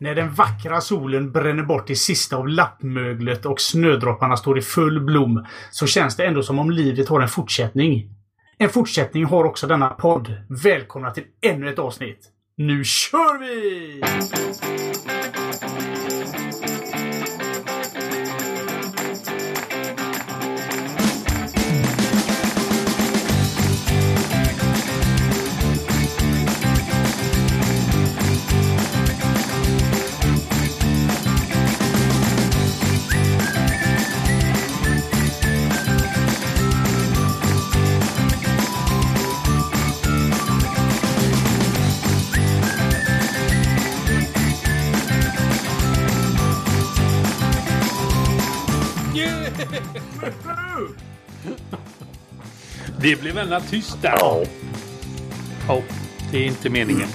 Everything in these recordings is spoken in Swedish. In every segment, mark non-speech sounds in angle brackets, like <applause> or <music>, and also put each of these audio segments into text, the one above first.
När den vackra solen bränner bort det sista av lappmöglet och snödropparna står i full blom så känns det ändå som om livet har en fortsättning. En fortsättning har också denna podd. Välkomna till ännu ett avsnitt. Nu kör vi! Det blev väldigt tyst där. Ja. Ja, det är inte meningen.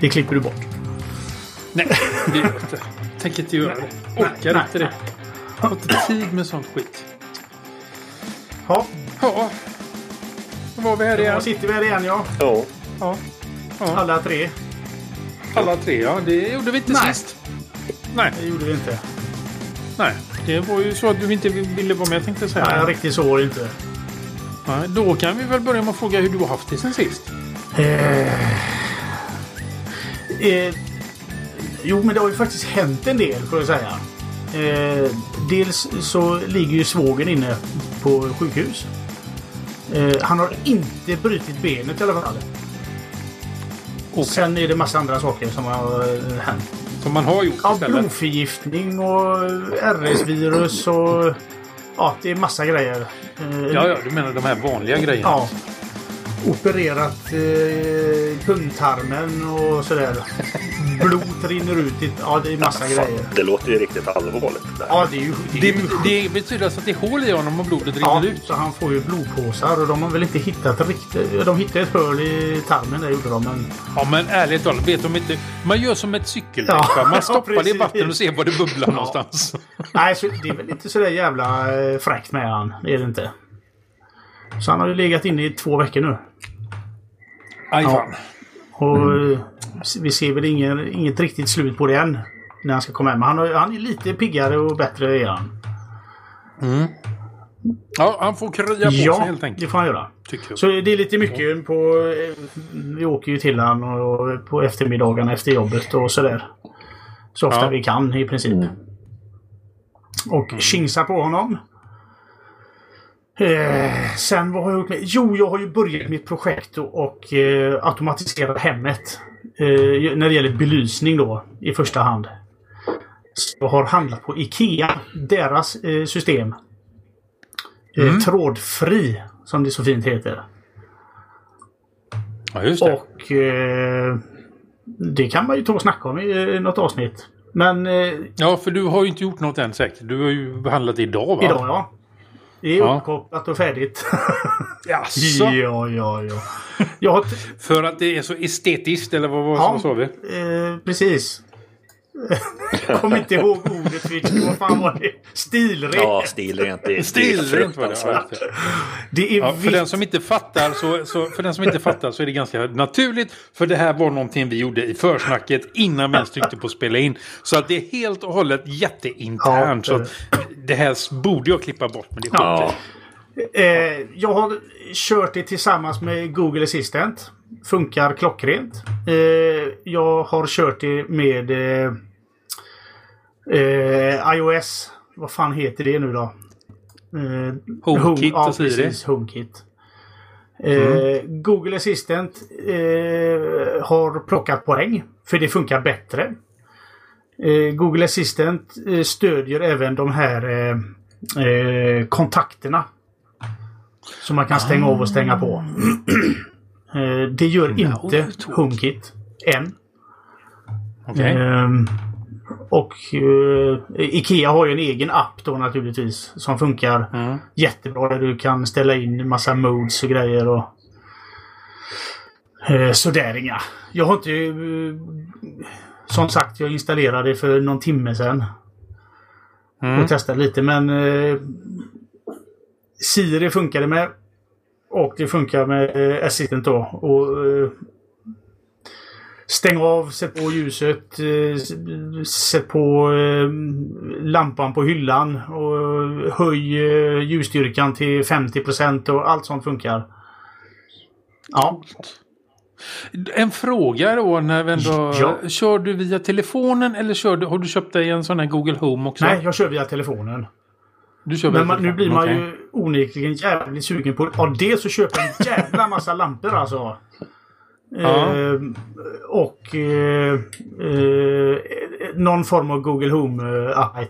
Det klipper du bort. Nej, det gör jag inte. Tänker inte göra det. Orkar Nej, inte det. Har inte tid med sånt skit. Ja, Ja. Då var vi här igen. då sitter vi här igen ja. Ja. Ja. ja. Alla tre. Alla tre, ja. Det gjorde vi inte Nej. sist. Nej, Det gjorde vi inte. nej. Det var ju så att du inte ville vara med tänkte jag säga. Nej, riktigt så var det inte. Nej, då kan vi väl börja med att fråga hur du har haft det sen sist. Eh, eh, jo, men det har ju faktiskt hänt en del får jag säga. Eh, dels så ligger ju svågen inne på sjukhus. Eh, han har inte brutit benet i alla fall. Och Sen är det massa andra saker som har eh, hänt. Som man har gjort Ja, istället. blodförgiftning och RS-virus och... Ja, det är massa grejer. Eh, Ja, ja, du menar de här vanliga grejerna. Ja. Opererat eh, kundtarmen och sådär. Blod rinner ut. i- Ja, det är massa grejer. Det låter ju riktigt allvarligt. Det här. Ja, det är ju... Det är Det, betyder alltså att det är hål i honom och blodet ja, rinner ut? så han får ju blodpåsar och de har väl inte hittat riktigt... De hittade ett hål i tarmen där gjorde de, men... Ja, men ärligt talat, vet de inte. Man gör som ett cykeldäck. Ja, ja, Man stoppar det i vatten och ser var det bubblar någonstans. Nej, så det är väl inte sådär jävla eh, fräckt med han. Det är det inte. Så han har ju legat inne i två veckor nu. Aj fan. Och eh, vi ser väl ingen, inget riktigt slut på det än. När han ska komma hem. Han, har, han är lite piggare och bättre är han. Ja, han får krya på sig Ja, helt det enkelt. får han göra. Så det är lite mycket på... eh, Vi åker ju till han och på eftermiddagarna efter jobbet och sådär. Så ofta Ja. vi kan i princip. Och tjingsa på honom. Eh, sen vad har jag gjort med? Jo, jag har ju börjat mitt projekt och, och eh, automatisera hemmet. Eh, när det gäller belysning då i första hand. Så jag har handlat på IKEA. Deras eh, system. Eh, trådfri, som det så fint heter. Ja, just det. Och eh, det kan man ju ta och snacka om i något avsnitt. Men Ja, för du har ju inte gjort något än säkert. Du har ju behandlat idag va? idag ja. Det är Ja. uppkopplat och färdigt. <laughs> Jaså? ja, ja, ja. Jag För att det är så estetiskt eller vad, vad Ja. sa vi? eh, precis. <laughs> Kommer inte ihåg ordet. Victor. Vad fan var det? Stilrent. Ja, stilrent. Det, är Stilrent var det. Ja, fruktansvärt. det. Är Ja, för den som inte fattar så, så, för den som inte fattar så är det ganska naturligt. För det här var någonting vi gjorde i försnacket innan vi ens tryckte på spela in. Så att det är helt och hållet jätteinternt. Ja, så att det här borde jag klippa bort. Men det skiter Ja. Eh, jag har kört det tillsammans med Google Assistant. Funkar klockrent. Eh, jag har kört det med eh, eh, iOS. Vad fan heter det nu då? Eh, HomeKit ja, och så vidare. precis. HomeKit. Eh, Google Assistant eh, har plockat poäng. För det funkar bättre. Eh, Google Assistant stödjer även de här kontakterna. Som man kan stänga av och stänga på. <clears throat> eh, det gör Ja, inte. HomeKit. Än. Okej. Och eh, Ikea har ju en egen app då naturligtvis. Som funkar Mm. jättebra. Där du kan ställa in massa modes och grejer. Och, eh, sådär inga. Jag har inte... Eh, som sagt, jag installerade för någon timme sedan. Mm. Och testade lite men... Siri funkar det med. Och det funkar med Assistant då. Och, Stäng av, sätt på ljuset, eh, sätt på eh, lampan på hyllan och höj eh, ljusstyrkan till 50% och allt sånt funkar. Ja. En fråga då när vi ändå... Ja. Kör du via telefonen eller kör du, har du köpt dig en sån här Google Home också? Nej, jag kör via telefonen. Du kör via Men man, nu blir telefonen, man okej. ju onekligen jävligt sugen på... Ja, dels så köper jag en jävla massa lampor alltså. Ja. Eh, och eh, eh, någon form av Google Home-app.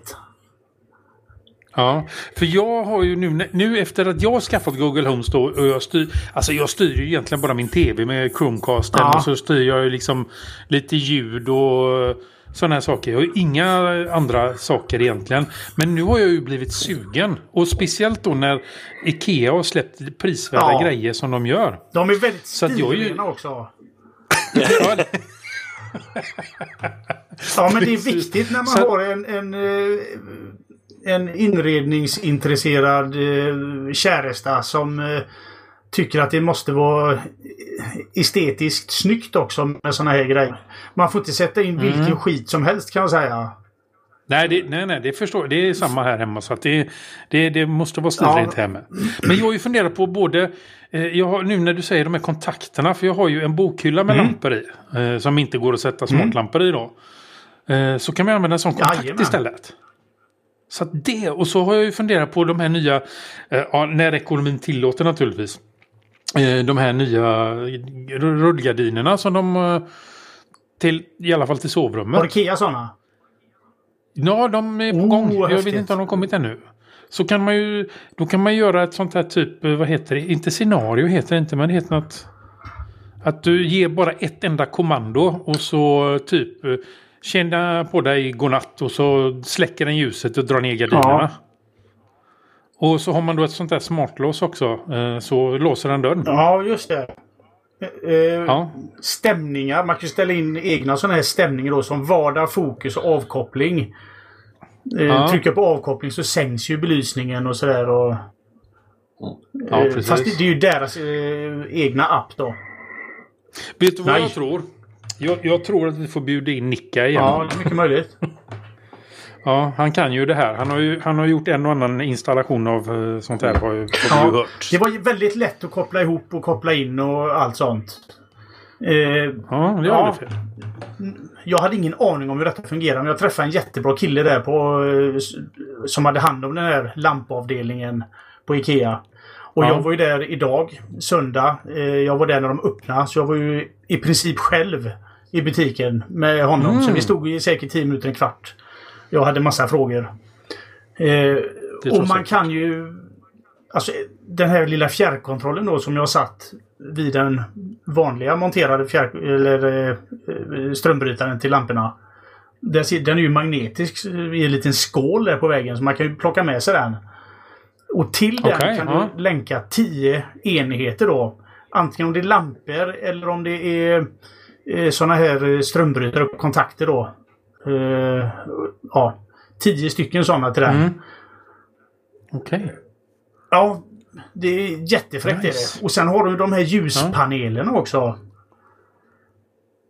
Ja, för jag har ju nu, nu efter att jag har skaffat Google Home då, och jag styr, alltså jag styr ju egentligen bara min tv med Chromecasten Ja. och så styr jag ju liksom lite ljud och sådana här saker. Ju inga andra saker egentligen. Men nu har jag ju blivit sugen. Och speciellt då när Ikea har släppt prisvärda Ja. grejer som de gör. De är väldigt är ju- stilrena också. <laughs> Ja, men det är viktigt när man Så- har en, en, eh, en inredningsintresserad eh, käresta som eh, tycker att det måste vara estetiskt snyggt också med såna här grejer. Man får inte sätta in vilken Mm. skit som helst kan jag säga. Nej, det, nej, nej, det förstår jag. Det är samma här hemma. Så att det, det, det måste vara stilrent Ja. hemma. Men jag har ju funderat på både... Eh, jag har, nu när du säger de här kontakterna. För jag har ju en bokhylla med Mm. lampor i. Eh, som inte går att sätta smartlampor i då. Eh, så kan man använda en sån kontakt Jajamän. istället. Så det, och så har jag ju funderat på de här nya, eh, när ekonomin tillåter naturligtvis. Eh, de här nya rullgardinerna som de, eh, till, i alla fall till sovrummet. Har Ikea såna? Ja, de är på Oh, gång. Jag häftigt. vet inte om de har kommit ännu. Så kan man ju, då kan man göra ett sånt här typ, eh, vad heter det? Inte scenario heter det inte, men det heter något. Att du ger bara ett enda kommando och så typ känna på dig godnatt och så släcker den ljuset och drar ner gardinerna. Och så har man då ett sånt där smartlås också. eh, Så låser den dörren. Ja, just det. Eh, eh, Ja. Stämningar. Man kan ställa in egna sådana här stämningar då som vardag, fokus och avkoppling. Eh, Ja. Trycker på avkoppling så sänks ju belysningen och sådär. Och, Ja, eh, precis. fast det, det är ju deras eh, egna app då. Vet du vad Nej. jag tror? Jag, jag tror att vi får bjuda in Nicka igen. Ja, det är mycket möjligt. <laughs> Ja, han kan ju det här. Han har ju han har gjort en och annan installation av eh, sånt här har, ju- har Ja, hört. det var ju väldigt lätt att koppla ihop och koppla in och allt sånt. Eh, Ja, det är Ja. fel. Jag hade ingen aning om hur detta fungerar, men jag träffade en jättebra kille där på, eh, som hade hand om den här lampavdelningen på Ikea. Och Ja. jag var ju där idag, söndag. Eh, Jag var där när de öppnade, så jag var ju i princip själv i butiken med honom. Mm. Så vi stod i säkert 10 minuter, en kvart. Jag hade massa frågor. Eh, och man säkert. kan ju... Alltså den här lilla fjärrkontrollen då som jag satt vid den vanliga monterade fjärr, eller, eh, strömbrytaren till lamporna. Den, den är ju magnetisk i en liten skål där på väggen så man kan ju plocka med sig den. Och till den Okej, kan ja. du länka 10 enheter då. Antingen om det är lampor eller om det är eh, såna här eh, strömbrytare och kontakter då. Eh, ja, 10 stycken sådana till den. Mm. Okej. Ja, det är jättefräckt Nice. är det. Och sen har du de här ljuspanelerna också.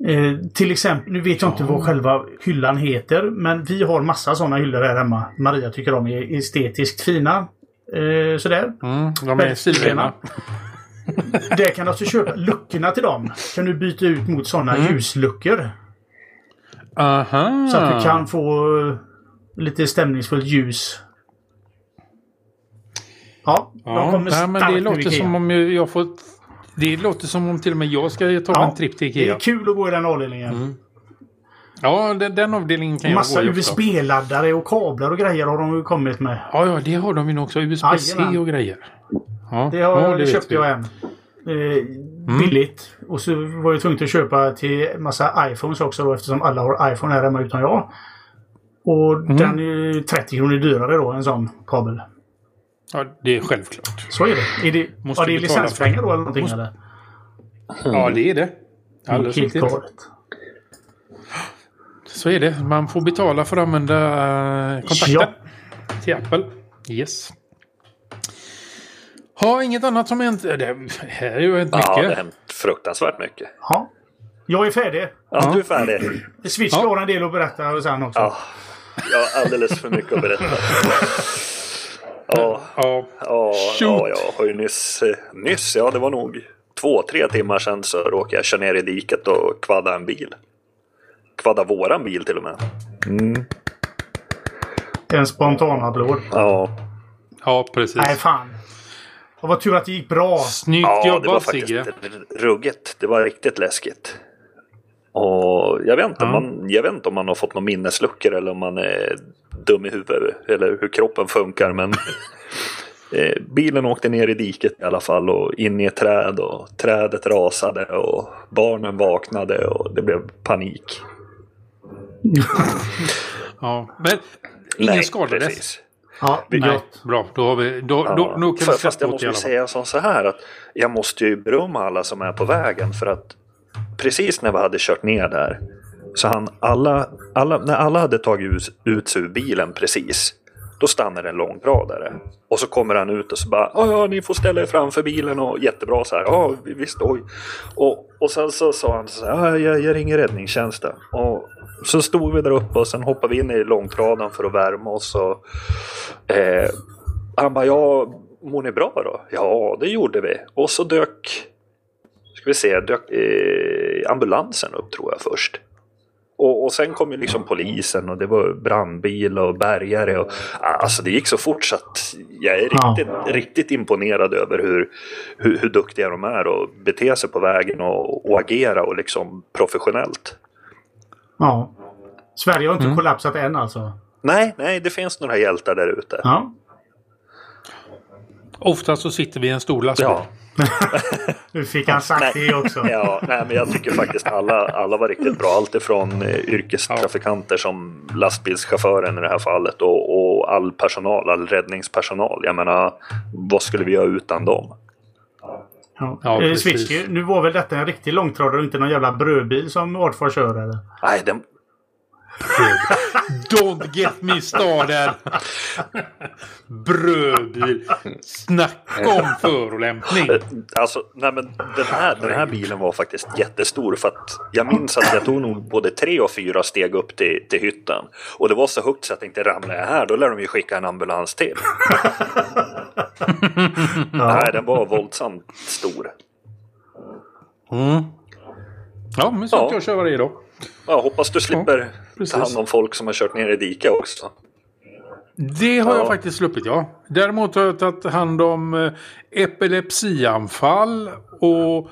Eh, till exempel, nu vet jag inte vad själva hyllan heter, men vi har massa sådana hyllor här hemma. Maria tycker de är estetiskt fina. Eh, sådär. Mm, de är stilrena. Där kan du alltså köpa luckorna till dem. Kan du byta ut mot sådana Mm. ljusluckor. Aha. Så att du kan få eh, lite stämningsfullt ljus. Ja, de Ja, kommer nej, men det låter som om jag, får... Det låter som om till och med jag ska ta Ja, en tripp till Det Ikea. är kul att gå i den avdelningen. Mm. Ja, den, den avdelningen kan Massa jag gå i ofta. USB-laddare och kablar och grejer har de ju kommit med. Ja, ja, det har de ju också. USB-C och grejer. Ja, Det, har, ja, det vet köpte vi. Jag en. Eh, Billigt. Och så var jag tvungen att köpa till massa iPhones också då eftersom alla har iPhone här hemma utan jag. Och Mm. den är ju 30 kronor dyrare då, en sån kabel. Ja, det är självklart. Så är det. Är det, Måste ja, det är licenspengar då eller någonting Måste- eller? Ja, det är det. Alldeles Helt riktigt. galet. Så är det. Man får betala för att använda eh, kontakten. Ja. Till Apple. Yes. Har inget annat som hänt? Det här har ju hänt Ja, det har mycket. hänt fruktansvärt mycket. Ja. Jag är färdig. Ja, du är färdig. Switch Ja. har en del att berätta sen också. Ja, jag har alldeles för mycket att berätta. Ja, Ja. ja, ja, jag har ju nyss, nyss, ja det var nog två, tre timmar sedan så råkade jag köra ner i diket och kvadda en bil. Kvadda våran bil till och med. En spontanapplåd. Ja, ja, precis. Nej, fan. Det var tur att det gick bra. Snyggt ja det var jobbat faktiskt Sigge. ruggigt. Det var riktigt läskigt. Och jag vet, inte om Ja. man, jag vet inte om man har fått några minnesluckor eller om man är dum i huvudet eller hur kroppen funkar. Men <laughs> eh, bilen åkte ner i diket i alla fall och in i ett träd och trädet rasade och barnen vaknade och det blev panik. <laughs> Ja. Men ingen skadades. Ja, Nej, bra. Då, har vi, då, Ja, då, då kan för, vi fast jag måste ju säga som så här att jag måste ju berömma alla som är på vägen för att precis när vi hade kört ner där så han alla, alla när alla hade tagit ut, ut sig ur bilen precis då stannar en långtradare och så kommer han ut och så bara ja, ja ni får ställa er framför bilen och jättebra så här ja visst oj och, och sen så sa han så här ja, jag, jag ringer räddningstjänsten och så stod vi där uppe och sen hoppade vi in i långtradaren för att värma oss och eh, han bara, ja, mår ni bra då? Ja, det gjorde vi. Och så dök, ska vi se, dök eh, ambulansen upp tror jag först. Och, och sen kom ju liksom polisen och det var brandbil och bärgare. Och, alltså det gick så fort så att jag är Ja. riktigt, riktigt imponerad över hur, hur, hur duktiga de är och bete sig på vägen och, och agera och liksom professionellt. Ja. Sverige har inte Mm. kollapsat än alltså. Nej, nej, det finns några hjältar där ute. Ja. Ofta så sitter vi i en stor lastbil. Ja. <laughs> Nu fick han sagt Nej. det också. Ja, nej, men jag tycker faktiskt alla, alla var riktigt bra. Allt ifrån eh, yrkestrafikanter som lastbilschauffören i det här fallet och, och all personal, all räddningspersonal. Jag menar, vad skulle vi göra utan dem? Ja. Ja, eh. Switchky, nu var väl detta en riktig långtradare och inte någon jävla brödbil som Ardfors kör eller? Nej, den, Don't get me started! Brödbil. Snacka om förolämpning. alltså, nej, men den, här, den här bilen var faktiskt jättestor. För att jag minns att jag tog nog både tre och fyra steg upp till, till hytten. Och det var så högt så att jag inte ramlade här. Då lär de ju skicka en ambulans till. <laughs> Nej, den var våldsamt stor. Mm. Ja, men så Ja. jag köra det då. Jag hoppas du slipper precis. ta hand om folk som har kört ner i diket också. Det har Ja. jag faktiskt sluppit, ja. Däremot har jag tagit hand om eh, epilepsianfall och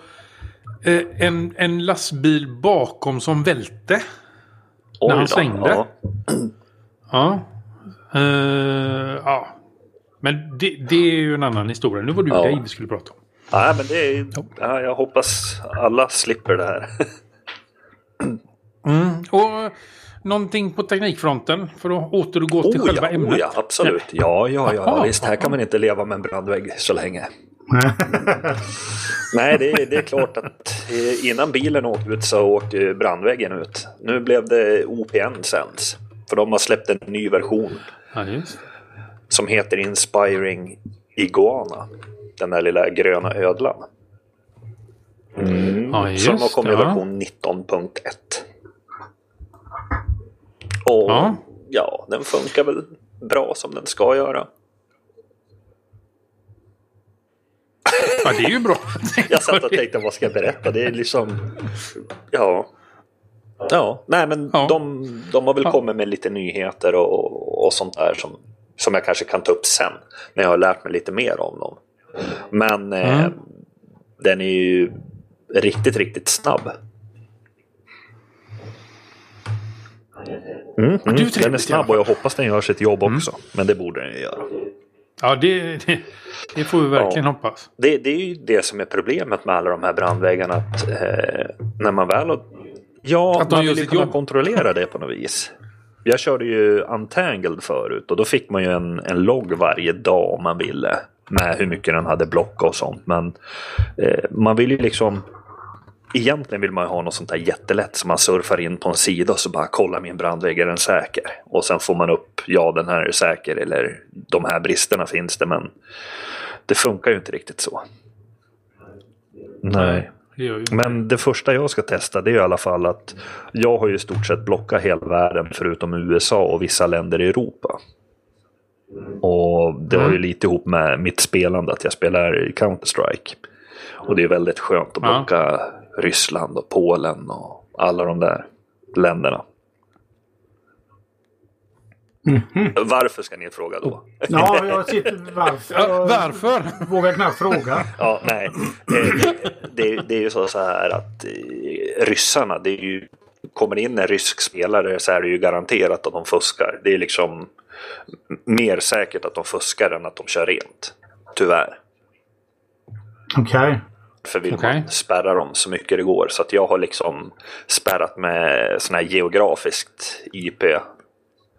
eh, en, en lastbil bakom som välte. Oj han då, svängde. Ja. Ja. Eh, ja. Men det, det är ju en annan historia. Nu var det ju Ja. dig vi skulle prata om. Nej, men det är, ja, jag hoppas alla slipper det här. Mm. Och någonting på teknikfronten för att återgå till Oh själva ja, ämnet. oh ja, absolut. Ja, ja, ja, Jaha. visst. Här kan man inte leva med en brandvägg så länge. <laughs> Nej, det, är- det är klart att eh, innan bilen åkte ut så åkte brandväggen ut. Nu blev det OPN Sense. För de har släppt en ny version Ja, som heter Inspiring Iguana. Den där lilla gröna ödlan. Mm. Ja, Så de har kommit i version 19.1. Och Ja. ja. den funkar väl bra som den ska göra. Ja, det är ju bra. Jag satt och tänkte vad ska jag berätta? Det är liksom... Ja. Ja, nej men Ja. De, de har väl Ja. kommit med lite nyheter och, och sånt där som, som jag kanske kan ta upp sen. När jag har lärt mig lite mer om dem. Men eh, Mm. den är ju riktigt, riktigt snabb. Mm, mm. trevligt Den är snabb och jag hoppas den gör sitt jobb också. Men det borde den ju göra. Ja, det, det, det får vi verkligen Ja. hoppas. Det, det är ju det som är problemet med alla de här brandväggarna. Att, eh, när man väl har... Ja, Att man vill ju kunna jobb. kontrollera det på något vis. Jag körde ju Untangled förut och då fick man ju en, en logg varje dag om man ville. Med hur mycket den hade block och sånt. Men eh, man vill ju liksom... Egentligen vill man ju ha något sånt där jättelätt som man surfar in på en sida och så bara kolla min brandvägg, är den säker? Och sen får man upp, ja den här är säker eller de här bristerna finns det men det funkar ju inte riktigt så. Nej. Det Men det första jag ska testa det är i alla fall att jag har ju i stort sett blockat hela världen förutom USA och vissa länder i Europa. Och det har ju Mm. lite ihop med mitt spelande, att jag spelar Counter-Strike. Och det är väldigt skönt att Ja. Ryssland och Polen och alla de där länderna. Varför ska ni fråga då? Ja, jag sitter... Varför? Ja, varför? Jag vågar knappt fråga. Ja, nej. Eh, Det, det är ju så så här att eh, ryssarna, det är ju, kommer in en rysk spelare så är det ju garanterat att de fuskar. Det är liksom mer säkert att de fuskar än att de kör rent. Tyvärr. Okej. För vill Okej. man spärra dem så mycket det går. Så att jag har liksom spärrat med sån här geografiskt IP.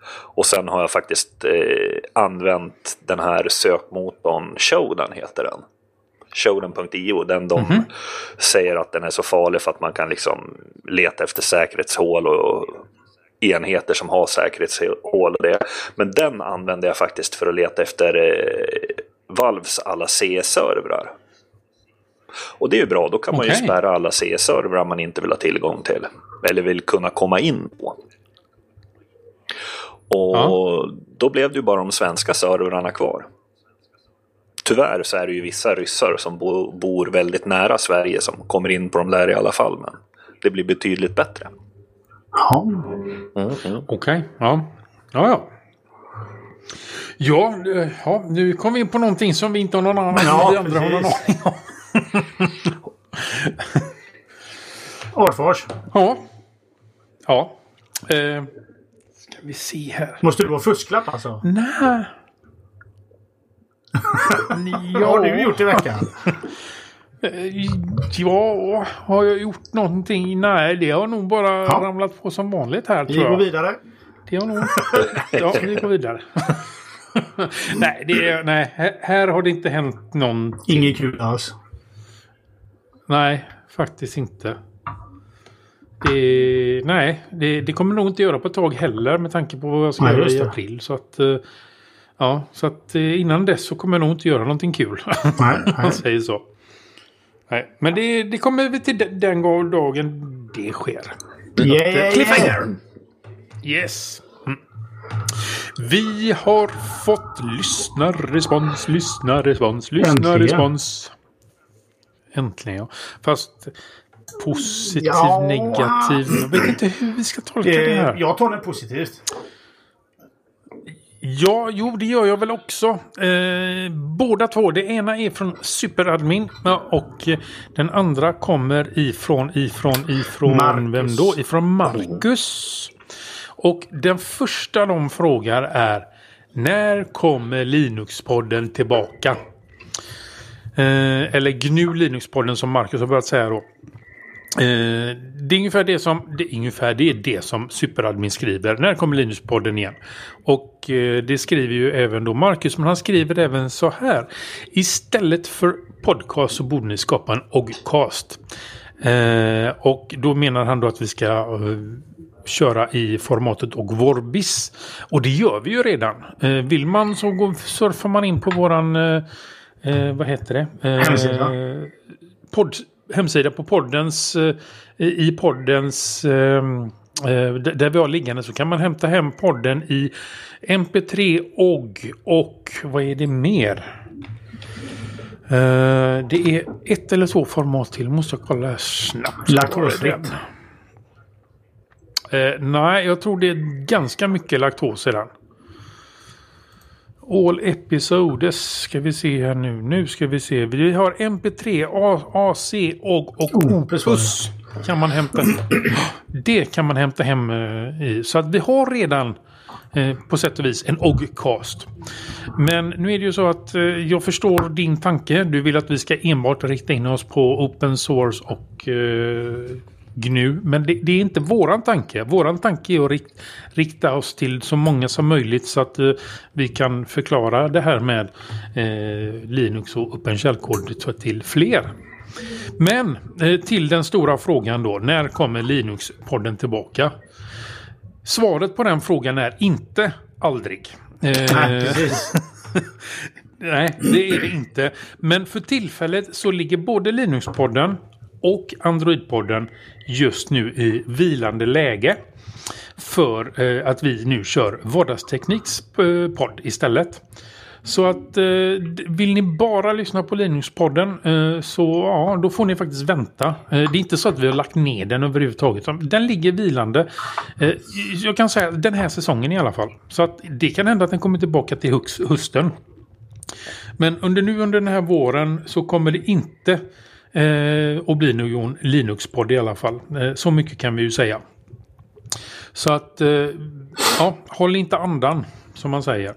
Och sen har jag faktiskt eh, använt den här sökmotorn Showdown heter den. Showdown.io, den de säger att den är så farlig för att man kan liksom leta efter säkerhetshål och enheter som har säkerhetshål och det. Men den använder jag faktiskt för att leta efter eh, Valves alla CS-servrar. Och det är ju bra, då kan man ju spärra alla CS-servrar man inte vill ha tillgång till. Eller vill kunna komma in på. Och då blev det ju bara de svenska servrarna kvar. Tyvärr så är det ju vissa ryssar som bo, bor väldigt nära Sverige som kommer in på de där i alla fall. Men det blir betydligt bättre. Ja. Mm, mm. Okej, ja. Ja, ja. Ja, eh, ja, nu kom vi in på någonting som vi inte har någon annan Ja, andra har någon aning om. <laughs> Arfors. Ja. Ja. Eh, ska vi se här. Måste du ha fusklapp alltså? Nej. <laughs> Vad har du gjort i veckan? Eh, Ja, har jag gjort någonting? Nej, det har nog bara Ja. ramlat på som vanligt här Vi går jag. vidare. Det har nog... Ja, vi går vidare. <laughs> nej, det är, nej, här- har det inte hänt någon... Inget kul alls. Nej, faktiskt inte. Det, nej, det, det kommer nog inte göra på ett tag heller med tanke på vad jag ska Nej, göra i april. Så att, eh, ja, så att eh, innan dess så kommer jag nog inte göra någonting kul. Nej, <laughs> nej. man säger så. Nej, men det, det kommer vi till den- dagen det sker. Yeah, yeah, Cliffhanger! Yes. Mm. Vi har fått lyssnarrespons, lyssnarrespons, lyssnarrespons. Äntligen ja. Fast positiv, Ja. negativ. Jag vet inte hur vi ska tolka det Eh, här. jag tar det positivt. Ja, jo det gör jag väl också. Eh, båda två. Det ena är från Superadmin och eh, den andra kommer ifrån, ifrån, ifrån Marcus. vem då? Ifrån Marcus. Och den första de frågar är När kommer Linux-podden tillbaka? Eh, eller GNU Linux-podden som Marcus har börjat säga då. Eh, det är ungefär det som det, är ungefär det, är det som Superadmin skriver. När kommer Linus-podden igen? Och eh, det skriver ju även då Marcus, men han skriver även så här. Istället för podcast så borde ni skapa en Ogcast. Eh, och då menar han då att vi ska eh, köra i formatet och Vorbis. Och det gör vi ju redan. Eh, vill man så går, surfar man in på våran, eh, eh, vad heter det? Eh, Hemsida. Podd, hemsida på poddens, eh, i poddens, eh, eh, där vi har liggande så kan man hämta hem podden i MP3 OG och vad är det mer? Eh, det är ett eller två format till. Måste jag kolla snabbt. Laktosfritt. Nej, jag tror det är ganska mycket laktos i den. All episodes ska vi se här nu. Nu ska vi se. Vi har MP3, A, AC och, och Opus det. Opus. Kan man hämta. Det kan man hämta hem eh, i. Så att vi har redan eh, på sätt och vis en OGcast. Men nu är det ju så att eh, jag förstår din tanke. Du vill att vi ska enbart rikta in oss på open source och eh, GNU. Men det, det är inte våran tanke. Våran tanke är att rikt, rikta oss till så många som möjligt så att eh, vi kan förklara det här med eh, Linux och Open Shell-kod till fler. Men eh, till den stora frågan då. När kommer Linux-podden tillbaka? Svaret på den frågan är inte aldrig. Eh, Nej. <laughs> Nej, det är det inte. Men för tillfället så ligger både Linux-podden och Android-podden just nu i vilande läge. För eh, att vi nu kör Vardagstekniks eh, podd istället. Så att eh, vill ni bara lyssna på Linux-podden eh, så ja, då får ni faktiskt vänta. Eh, det är inte så att vi har lagt ner den överhuvudtaget. Den ligger vilande. Eh, jag kan säga den här säsongen i alla fall. Så att det kan hända att den kommer tillbaka till hösten. Men under nu under den här våren så kommer det inte eh, blir nog en Linux-podd i alla fall. Eh, så mycket kan vi ju säga. Så att, eh, ja, håll inte andan som man säger.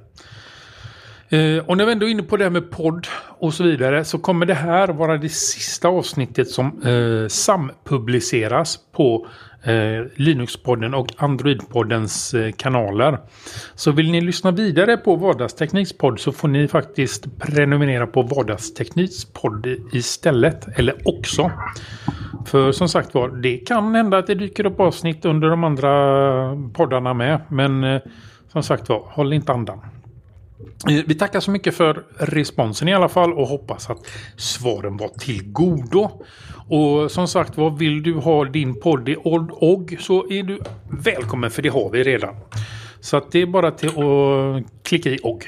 Eh, och när vi ändå är inne på det här med podd och så vidare så kommer det här vara det sista avsnittet som eh, sampubliceras på eh, Linuxpodden och Androidpoddens eh, kanaler. Så vill ni lyssna vidare på Vardagstekniks podd så får ni faktiskt prenumerera på Vardagstekniks podd istället, eller också. För som sagt var, det kan hända att det dyker upp avsnitt under de andra poddarna med, men eh, som sagt var, håll inte andan. Eh, vi tackar så mycket för responsen i alla fall och hoppas att svaren var till godo. Och som sagt vad vill du ha din podd i OGG så är du välkommen för det har vi redan. Så att det är bara till att klicka i OGG.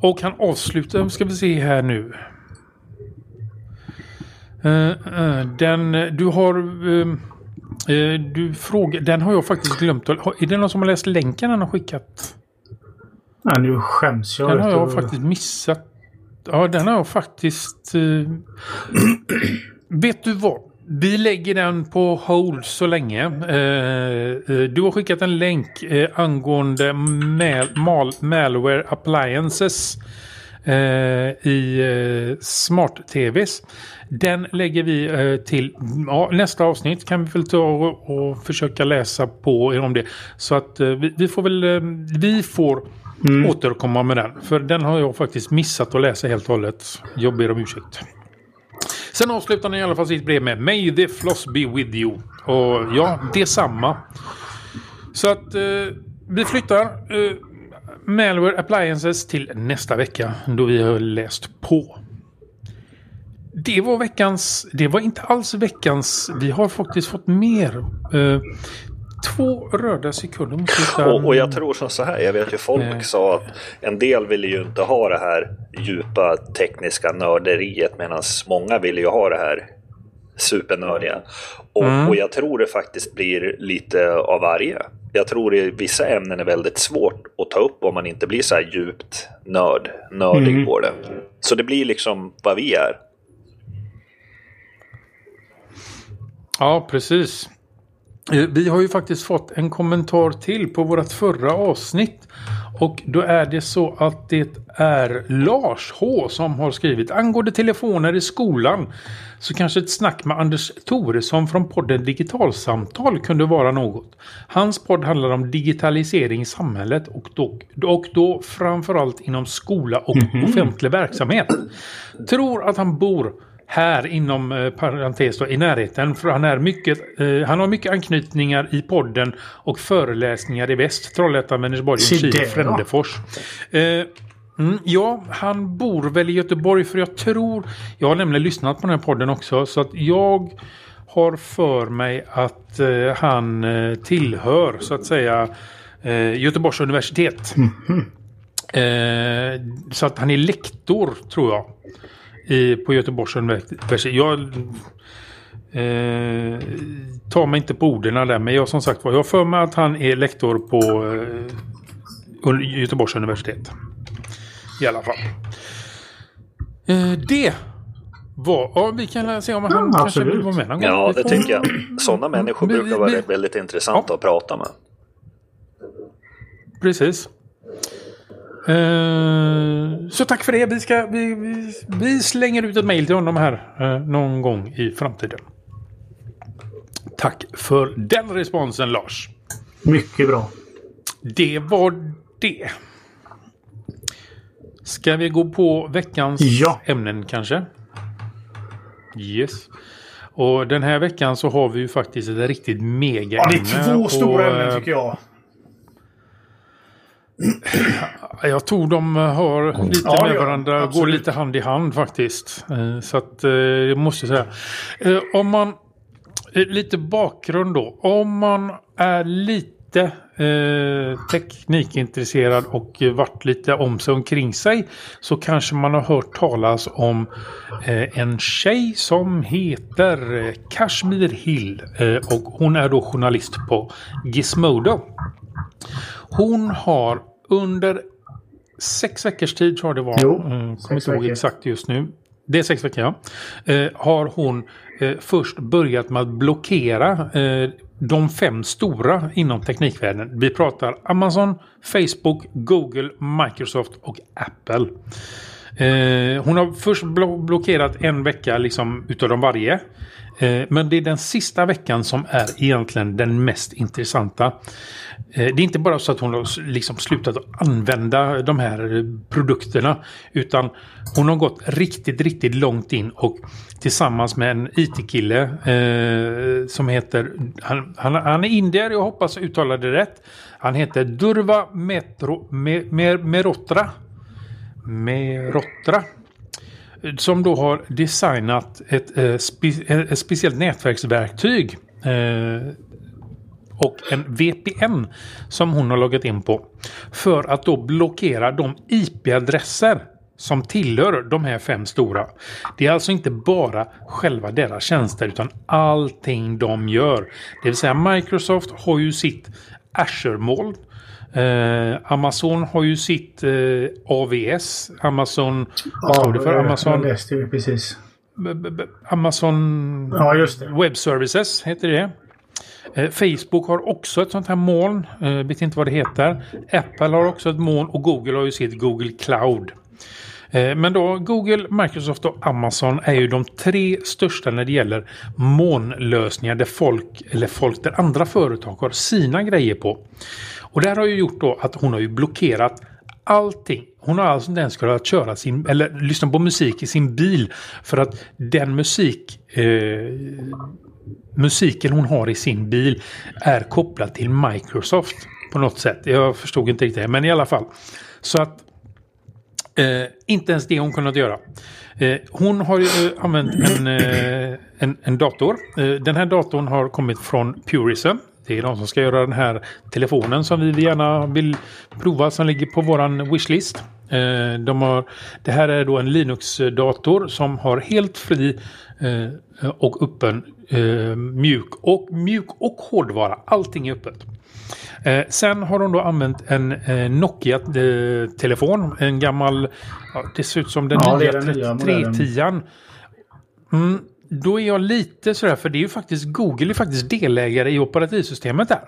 Och han avslutar, ska vi se här nu. Uh, uh, den, du har... Uh, du frågar, den har jag faktiskt glömt. Är det någon som har läst länken han har skickat? Nej, nu skäms jag. Den har jag faktiskt missat. Ja, den har jag faktiskt... Eh, <clears throat> vet du vad? Vi lägger den på hold så länge. Eh, eh, du har skickat en länk angående mal mal malware appliances i smart-tvs. Den lägger vi till ja, nästa avsnitt kan vi väl ta och, och försöka läsa på om det. Så att vi, vi får väl... vi får mm. återkomma med den. För den har jag faktiskt missat att läsa helt och hållet. Jag ber om ursäkt. Sen avslutar han i alla fall sitt brev med May the floss be with you. Och ja, detsamma. Så att eh, vi flyttar eh, Malware Appliances till nästa vecka då vi har läst på. Det var veckans, det var inte alls veckans, vi har faktiskt fått mer. Eh, två röda sekunder. Och, och jag tror som så här, jag vet ju folk Nej. sa att en del ville ju inte ha det här djupa tekniska nörderiet medan många ville ju ha det här supernördiga. Och, mm. och jag tror det faktiskt blir lite av varje. Jag tror i vissa ämnen är väldigt svårt att ta upp om man inte blir så här djupt nörd, nördig mm. på det. Så det blir liksom vad vi är. Ja, precis. Eh, vi har ju faktiskt fått en kommentar till på vårt förra avsnitt. Och då är det så att det är Lars H som har skrivit angående telefoner i skolan. Så kanske ett snack med Anders Toresson från podden Digitalsamtal kunde vara något. Hans podd handlar om digitalisering i samhället och då, och då framförallt inom skola och mm -hmm. offentlig verksamhet. Tror att han bor här inom eh, parentes då, i närheten. För han, är mycket, eh, han har mycket anknytningar i podden och föreläsningar i väst. Trollhättan, Vänersborg, Kil och Frändefors. Eh, mm, ja, han bor väl i Göteborg för jag tror... Jag har nämligen lyssnat på den här podden också. Så att jag har för mig att eh, han eh, tillhör så att säga Göteborgs universitet. Mm -hmm. så att han är lektor tror jag i, på Göteborgs universitet. Jag eh, tar mig inte på orden där men jag som sagt var, jag för mig att han är lektor på eh, Göteborgs universitet. I alla fall. Eh, det var, ja, vi kan se om han mm, kanske vill vara med någon gång. Ja, det tycker jag. Sådana människor brukar vara väldigt intressanta ja. att prata med. Precis. Uh, så tack för det. Vi, ska, vi, vi, vi slänger ut ett mail till honom här uh, någon gång i framtiden. Tack för den responsen Lars. Mycket bra. Det var det. Ska vi gå på veckans ja. ämnen kanske? Yes. Och den här veckan så har vi ju faktiskt ett riktigt mega ämne. Ja, det är två stora och, ämnen tycker jag. <clears throat> Jag tror de har lite Ja, med ja, varandra, går absolut. lite hand i hand faktiskt. Eh, Så att eh, jag måste säga. Eh, Om man, lite bakgrund då. Om man är lite eh, teknikintresserad och varit lite om sig omkring sig så kanske man har hört talas om eh, en tjej som heter Kashmir Hill eh, och hon är då journalist på Gizmodo. Hon har under sex veckors tid tror jag det var. Jo, eh, kommer inte ihåg exakt just nu. Det är sex veckor ja. Eh, har hon eh, först börjat med att blockera eh, de fem stora inom teknikvärlden. Vi pratar Amazon, Facebook, Google, Microsoft och Apple. Eh, hon har först bl blockerat en vecka liksom utav de varje. Eh, men det är den sista veckan som är egentligen den mest intressanta. Eh, det är inte bara så att hon har liksom slutat använda de här produkterna. Utan hon har gått riktigt, riktigt långt in och tillsammans med en IT-kille eh, som heter... Han, han, han är indier, jag hoppas jag uttalade det rätt. Han heter Durva Metro, Mer, Merotra. Merotra. Som då har designat ett, eh, spe, eh, ett speciellt nätverksverktyg. Eh, och en VPN som hon har loggat in på. För att då blockera de IP-adresser som tillhör de här fem stora. Det är alltså inte bara själva deras tjänster utan allting de gör. Det vill säga Microsoft har ju sitt Azure-moln. Eh, Amazon har ju sitt eh, AVS. Amazon... Vad står det för? Amazon... Jag läste ju precis. Amazon Ja, just det. Web Services heter det. Eh, Facebook har också ett sånt här moln. Eh, vet inte vad det heter. Apple har också ett moln och Google har ju sitt Google Cloud. Eh, Men då Google, Microsoft och Amazon är ju de tre största när det gäller molnlösningar där folk, eller folk där andra företag har sina grejer på. Och det här har ju gjort då att hon har ju blockerat allting. Hon har alltså inte ens kunnat köra sin, eller lyssna på musik i sin bil för att den musik eh, musiken hon har i sin bil är kopplad till Microsoft på något sätt. Jag förstod inte riktigt, det. men i alla fall. Så att Eh, inte ens det hon kunnat göra. Eh, hon har ju eh, använt en, eh, en, en dator. Eh, den här datorn har kommit från Purism. Det är de som ska göra den här telefonen som vi gärna vill prova som ligger på våran wishlist. Eh, de har, det här är då en Linux-dator som har helt fri eh, och öppen eh, mjuk, och, mjuk och hårdvara. Allting är öppet. Sen har hon då använt en Nokia-telefon. En gammal, ja, det ser ut som den Ja, nya är den nya modellen. 3310. Mm, då är jag lite sådär, för det är ju faktiskt Google är faktiskt delägare i operativsystemet där.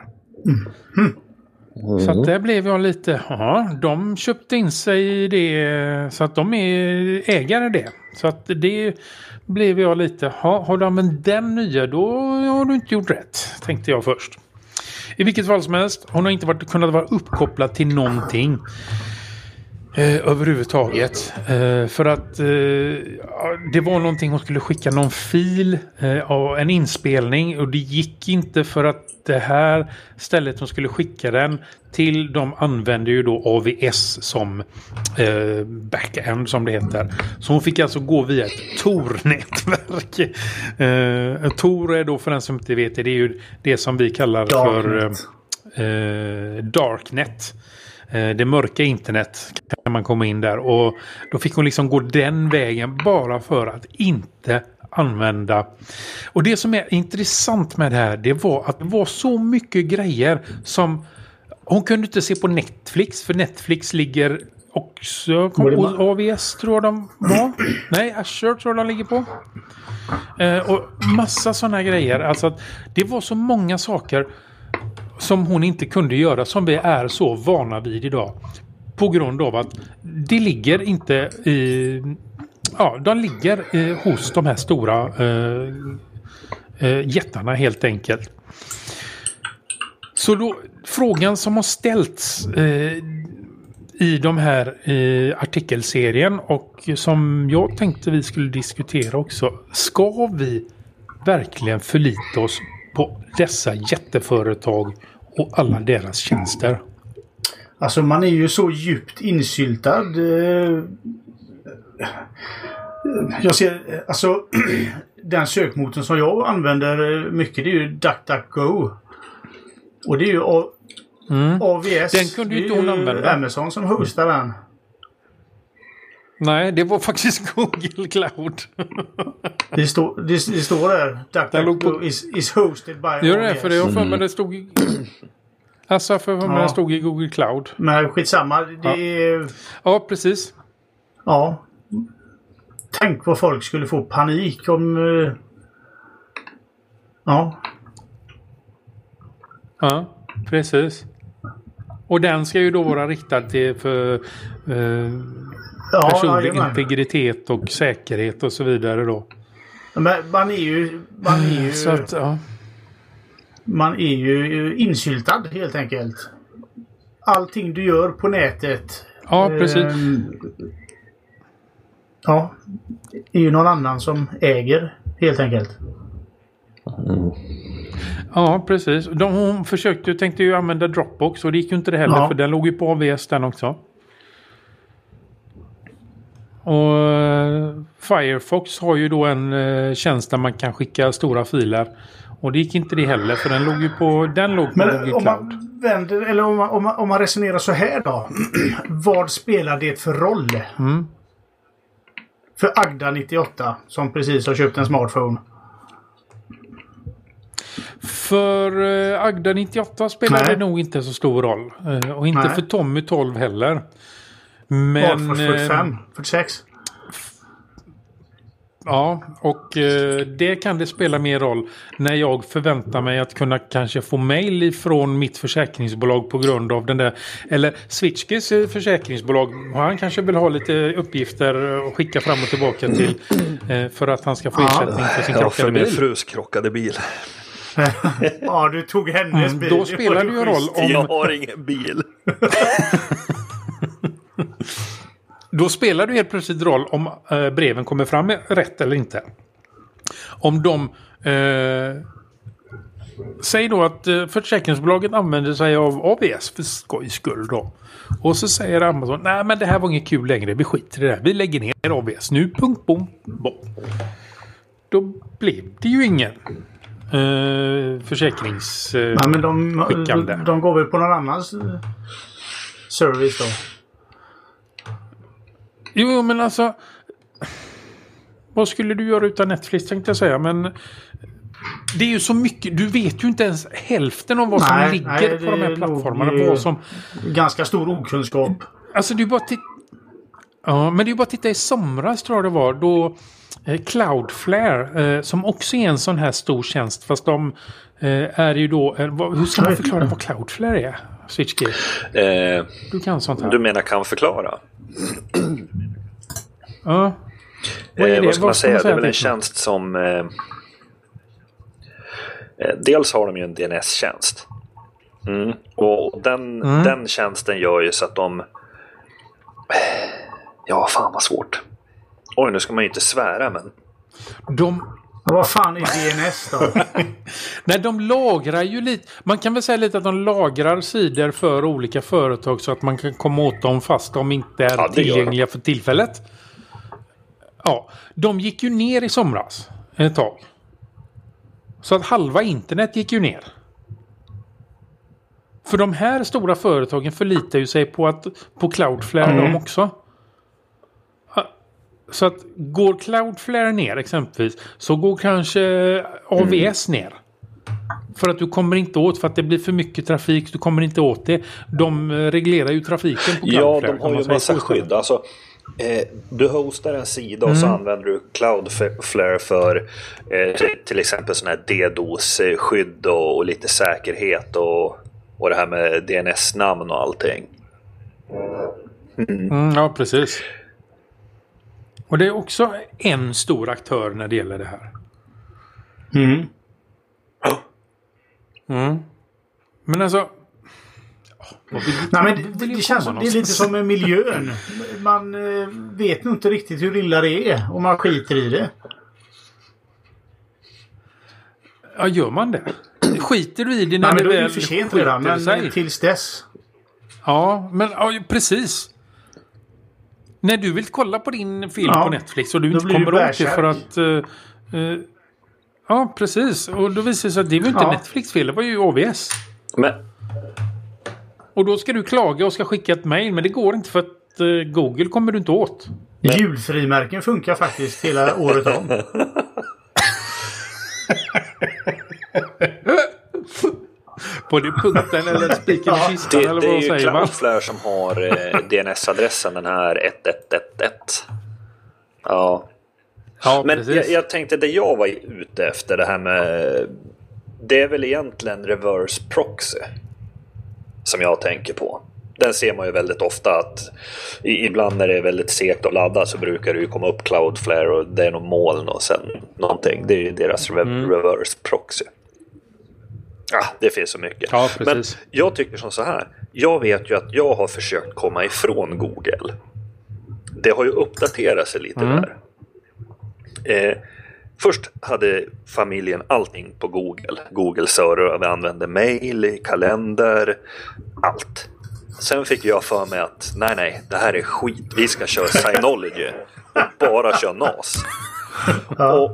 Så att där blev jag lite, ja, de köpte in sig i det så att de är ägare det. Så att det blev jag lite, ja, har du använt den nya då har du inte gjort rätt, tänkte jag först. I vilket fall som helst, hon har inte varit, kunnat vara uppkopplad till någonting. Eh, överhuvudtaget. Eh, för att eh, det var någonting hon skulle skicka någon fil eh, av en inspelning och det gick inte för att det här stället hon skulle skicka den till de använder ju då AVS som eh, backend som det heter. Så hon fick alltså gå via ett Tor-nätverk. <laughs> Eh, Tor är då för den som inte vet det, det är ju det som vi kallar för Darknet. eh, Darknet. Eh, det mörka internet kan man komma in där och då fick hon liksom gå den vägen bara för att inte använda. Och det som är intressant med det här det var att det var så mycket grejer som hon kunde inte se på Netflix för Netflix ligger också hos AVS tror jag de var. <clears throat> Nej, Azure tror jag de ligger på. Eh, och massa sådana grejer. Alltså att det var så många saker som hon inte kunde göra som vi är så vana vid idag. På grund av att det ligger inte i... Ja, de ligger eh, hos de här stora eh, eh, jättarna helt enkelt. Så då, frågan som har ställts eh, i de här eh, artikelserien och som jag tänkte vi skulle diskutera också. Ska vi verkligen förlita oss på dessa jätteföretag och alla deras tjänster? Alltså man är ju så djupt insyltad. eh, Jag ser, alltså <clears throat> den sökmotorn som jag använder mycket det är ju DuckDuckGo. Och det är ju A- Mm. AVS. Den kunde ju inte hon använda. Amazon som hostar den. Nej, det var faktiskt <laughs> Google Cloud. Det, står, det, det står där. DuckDuckGo is, is hosted by Gör det? För det har för mig det stod i... <clears throat> Alltså, för mig Ja. det stod i Google Cloud. Men skitsamma. Det Ja. är... Ja, precis. Ja. Tänk vad folk skulle få panik om... eh, Ja. Ja, precis. Och den ska ju då vara riktad till för eh, ja personlig jajamän. integritet och säkerhet och så vidare då. Men man är ju... Man är ju, Så att, ja. man är ju insyltad helt enkelt. Allting du gör på nätet. ja, precis. ehm, ja. är ju någon annan som äger helt enkelt. Ja, precis. De, hon försökte ju, tänkte ju använda Dropbox och det gick ju inte det heller Ja. för den låg ju på AVS den också. Och eh, Firefox har ju då en eh, tjänst där man kan skicka stora filer. Och det gick inte det heller för den låg ju på, den låg på Men Google om Cloud. man vänder, eller om man, om, man, om man resonerar så här då. <clears throat> Vad spelar det för roll? Mm. För Agda 98 som precis har köpt en smartphone. För eh, Agda 98 spelar Nej. det nog inte så stor roll. Och inte Nej. för Tommy 12 heller. Men... eh, 45? 46? Ja, och eh, det kan det spela mer roll när jag förväntar mig att kunna kanske få mail ifrån mitt försäkringsbolag på grund av den där. Eller Switchkes eh, försäkringsbolag. Han kanske vill ha lite uppgifter och skicka fram och tillbaka till eh, för att han ska få Ja. ersättning för sin Ja, krockade för min bil. frus krockade bil. <laughs> Ja, du tog hennes Mm, bil. då var spelar det ju roll om- Jag har ingen bil. <laughs> Då spelar det helt plötsligt roll om eh, breven kommer fram rätt eller inte. Om de... Eh, säg då att eh, försäkringsbolaget använder sig av ABS för skojs skull då. Och så säger Amazon, nej men det här var inget kul längre, vi skiter i det här. Vi lägger ner ABS nu, punkt, bom, bom. Då blev det ju ingen eh, försäkrings... Eh, Nej, men de, Skickande. de går väl på någon annans eh, service då. Jo, men alltså... Vad skulle du göra utan Netflix tänkte jag säga, men... Det är ju så mycket. Du vet ju inte ens hälften av vad som Nej, ligger nej, på de här plattformarna. Vad som, Ganska stor okunskap. alltså det är bara titta... Ja, men det är bara att titta i somras tror jag det var. Då eh, Cloudflare, eh, som också är en sån här stor tjänst. Fast de eh, är ju då... Vad, hur ska man förklara vad Cloudflare är? Switchkey. Eh, Du kan sånt här. du menar kan förklara? Ja. Vad Eh, vad ska man Vad ska säga? man säga det är väl en tjänst som... Eh, eh, dels har de ju en DNS-tjänst. Mm. Och den, Mm. den tjänsten gör ju så att de... Ja, fan vad svårt. Oj, nu ska man ju inte svära men... De, Vad fan är DNS då? <laughs> Nej, de lagrar ju lite. Man kan väl säga lite att de lagrar sidor för olika företag så att man kan komma åt dem fast de inte är Ja, tillgängliga för tillfället. Ja, de gick ju ner i somras ett tag. Så att halva internet gick ju ner. För de här stora företagen förlitar ju sig på, att, på Cloudflare Mm. de också. Ja, Så att går Cloudflare ner exempelvis så går kanske AVS ner. För att du kommer inte åt, för att det blir för mycket trafik, du kommer inte åt det. De eh, reglerar ju trafiken på Ja, Cloudflare. de kan har ju massa skydd. Alltså, eh, du hostar en sida och så Mm. använder du Cloudflare för eh, till exempel sån här DDoS-skydd och, och lite säkerhet och, och det här med DNS-namn och allting. Mm, ja, precis. Och det är också en stor aktör när det gäller det här. Mm. Mm. Men alltså... Vill- Nej, men det, det, känns som, det är lite som med miljön. <laughs> Man eh, vet nog inte riktigt hur illa det är och man skiter i det. Ja, gör man det? Skiter du i det när Nej, men det då är det väl för sent skiter redan. Men sig? tills dess. Ja, men ja, precis. När du vill kolla på din film Ja, på Netflix och du inte kommer åt det för att... eh, eh, ja, precis. Och då visar det sig att det var inte Ja. Netflix fel, det var ju OBS. Men, Och då ska du klaga och ska skicka ett mail, men det går inte för att eh, Google kommer du inte åt. Julfrimärken funkar faktiskt hela året om. <laughs> <laughs> På det punkten eller spiken i kistan det, eller det är vad ju säger man? Cloudflare som har eh, DNS-adressen, den här 1111. Ja, Ja, men jag, jag tänkte det jag var ute efter, det här med... Det är väl egentligen reverse proxy. Som jag tänker på. Den ser man ju väldigt ofta att ibland när det är väldigt segt att ladda så brukar det ju komma upp Cloudflare och det är någon moln och sen någonting. Det är ju deras re- Mm. reverse proxy. Ah, det finns så mycket. Ja, Men jag tycker som så här. Jag vet ju att jag har försökt komma ifrån Google. Det har ju uppdaterat sig lite Mm. där. Eh, först hade familjen allting på Google. Google server, vi använde mail, kalender, allt. Sen fick jag för mig att nej, nej, det här är skit. Vi ska köra Synology och bara köra NAS. Och,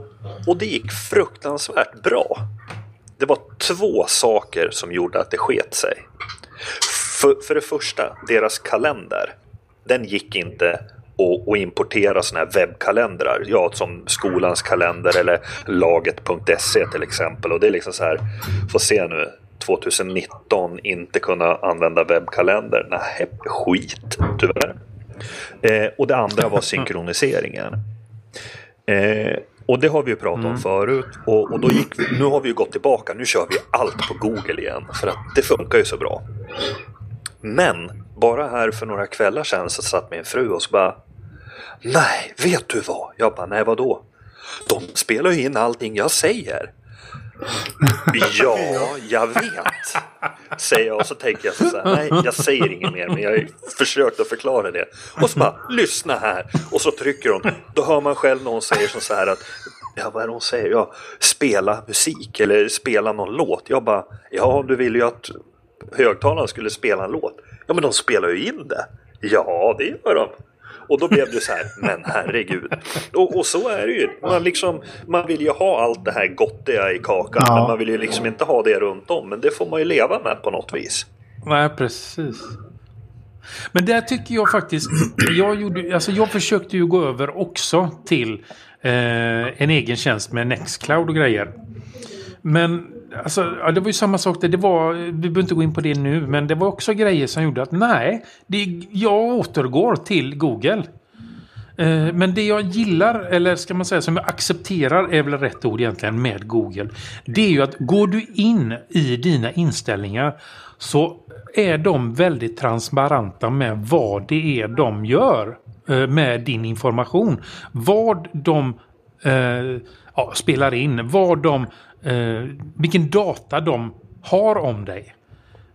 och det gick fruktansvärt bra. Det var två saker som gjorde att det sket sig. För, för det första, deras kalender. Den gick inte att, att importera såna här webbkalendrar. Ja, som skolans kalender eller laget.se till exempel. Och det är liksom så här, får se nu. 2019 inte kunna använda webbkalender. Nej, skit tyvärr. Eh, och det andra var <laughs> synkroniseringen. Eh, och det har vi ju pratat om förut. Och, och då gick vi, nu har vi ju gått tillbaka. Nu kör vi allt på Google igen. För att det funkar ju så bra. Men bara här för några kvällar sedan så satt min fru och så bara Nej, vet du vad? Jag bara, nej vadå? De spelar ju in allting jag säger ja, jag vet. Säger jag och så tänker jag så här, nej jag säger inget mer men jag har ju försökt att förklara det. Och så bara, lyssna här. Och så trycker hon. Då hör man själv någon säger så så här att Ja, vad är det hon säger? Ja, spela musik eller spela någon låt. Jag bara, ja du vill ju att högtalaren skulle spela en låt. Ja, men de spelar ju in det. Ja, det gör de. Och då blev det så här, men herregud. Och, och så är det ju. Man, liksom, man vill ju ha allt det här gottiga i kakan, Ja. men man vill ju liksom inte ha det runt om. Men det får man ju leva med på något vis. Nej, precis. Men där tycker jag faktiskt... Jag, gjorde, alltså jag försökte ju gå över också till eh, en egen tjänst med Nextcloud och grejer. Men alltså, ja, det var ju samma sak där. Det var, vi behöver inte gå in på det nu, men det var också grejer som gjorde att nej, det, jag återgår till Google. Eh, Men det jag gillar, eller ska man säga som jag accepterar är väl rätt ord egentligen med Google. Det är ju att går du in i dina inställningar så är de väldigt transparenta med vad det är de gör eh, med din information. Vad de eh, ja, spelar in, vad de, eh, vilken data de har om dig.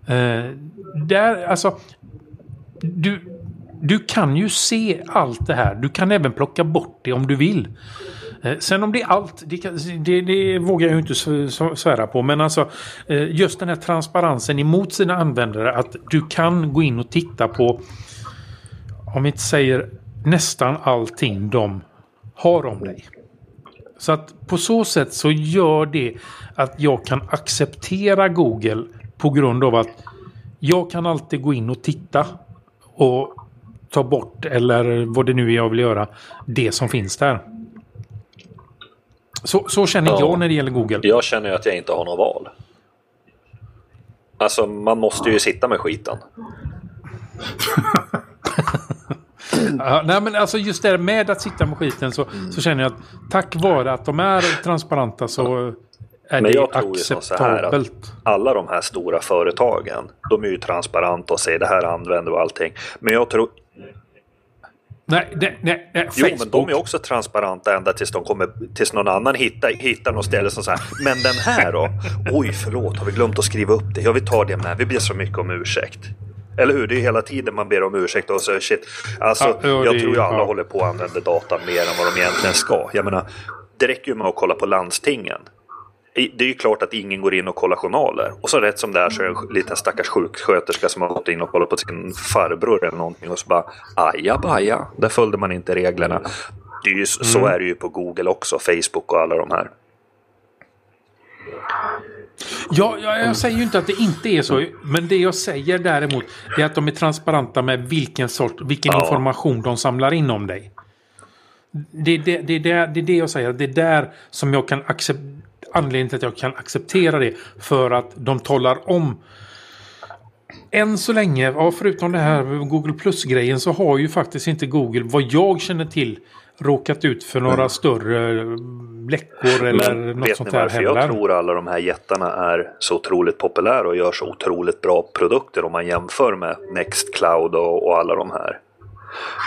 Eh, där, alltså, du, du kan ju se allt det här. Du kan även plocka bort det om du vill. Eh, Sen om det är allt, det, kan, det, det vågar jag ju inte svära på. Men alltså eh, just den här transparensen emot sina användare. Att du kan gå in och titta på, om vi inte säger nästan allting de har om dig. Så att på så sätt så gör det att jag kan acceptera Google på grund av att jag kan alltid gå in och titta och ta bort eller vad det nu är jag vill göra. Det som finns där. Så, så känner Ja. jag när det gäller Google. Jag känner ju att jag inte har något val. Alltså, man måste ju sitta med skiten. <laughs> <clears throat> Ja, nej men alltså just det med att sitta med skiten så, så känner jag att tack vare att de är transparenta så är Men det jag tror som så här att acceptabelt. alla de här stora företagen, de är ju transparenta och säger det här använder och allting. Men jag tror, Nej, nej, nej, nej jo Facebook. men de är också transparenta ända tills de kommer, tills någon annan hittar, hittar något ställe som säger Men den här då? <laughs> Oj förlåt, har vi glömt att skriva upp det? Ja vi tar det med, vi ber så mycket om ursäkt. Eller hur? Det är hela tiden man ber om ursäkt och så shit. Alltså, Ja, ja, jag det- tror ju alla ja. håller på att använda data mer än vad de egentligen ska. Jag menar, det räcker ju med att kolla på landstingen. det är ju klart att ingen går in och kollar journaler. Och så rätt som det är så är det en liten stackars sjuksköterska som har gått in och kollat på sin farbror eller någonting och så bara aja baja, där följde man inte reglerna. Det är ju, mm. Så är det ju på Google också, Facebook och alla de här. Ja, jag, jag säger ju inte att det inte är så. Men det jag säger däremot är att de är transparenta med vilken, sort, vilken ja. information de samlar in om dig. Det, det, det, det, det är det jag säger. Det är där som jag kan acceptera. Anledningen till att jag kan acceptera det. För att de talar om. Än så länge, ja, förutom det här Google Plus-grejen så har ju faktiskt inte Google, vad jag känner till, råkat ut för några mm. större läckor eller Men, något sånt där heller. Jag tror alla de här jättarna är så otroligt populära och gör så otroligt bra produkter om man jämför med Nextcloud och, och alla de här.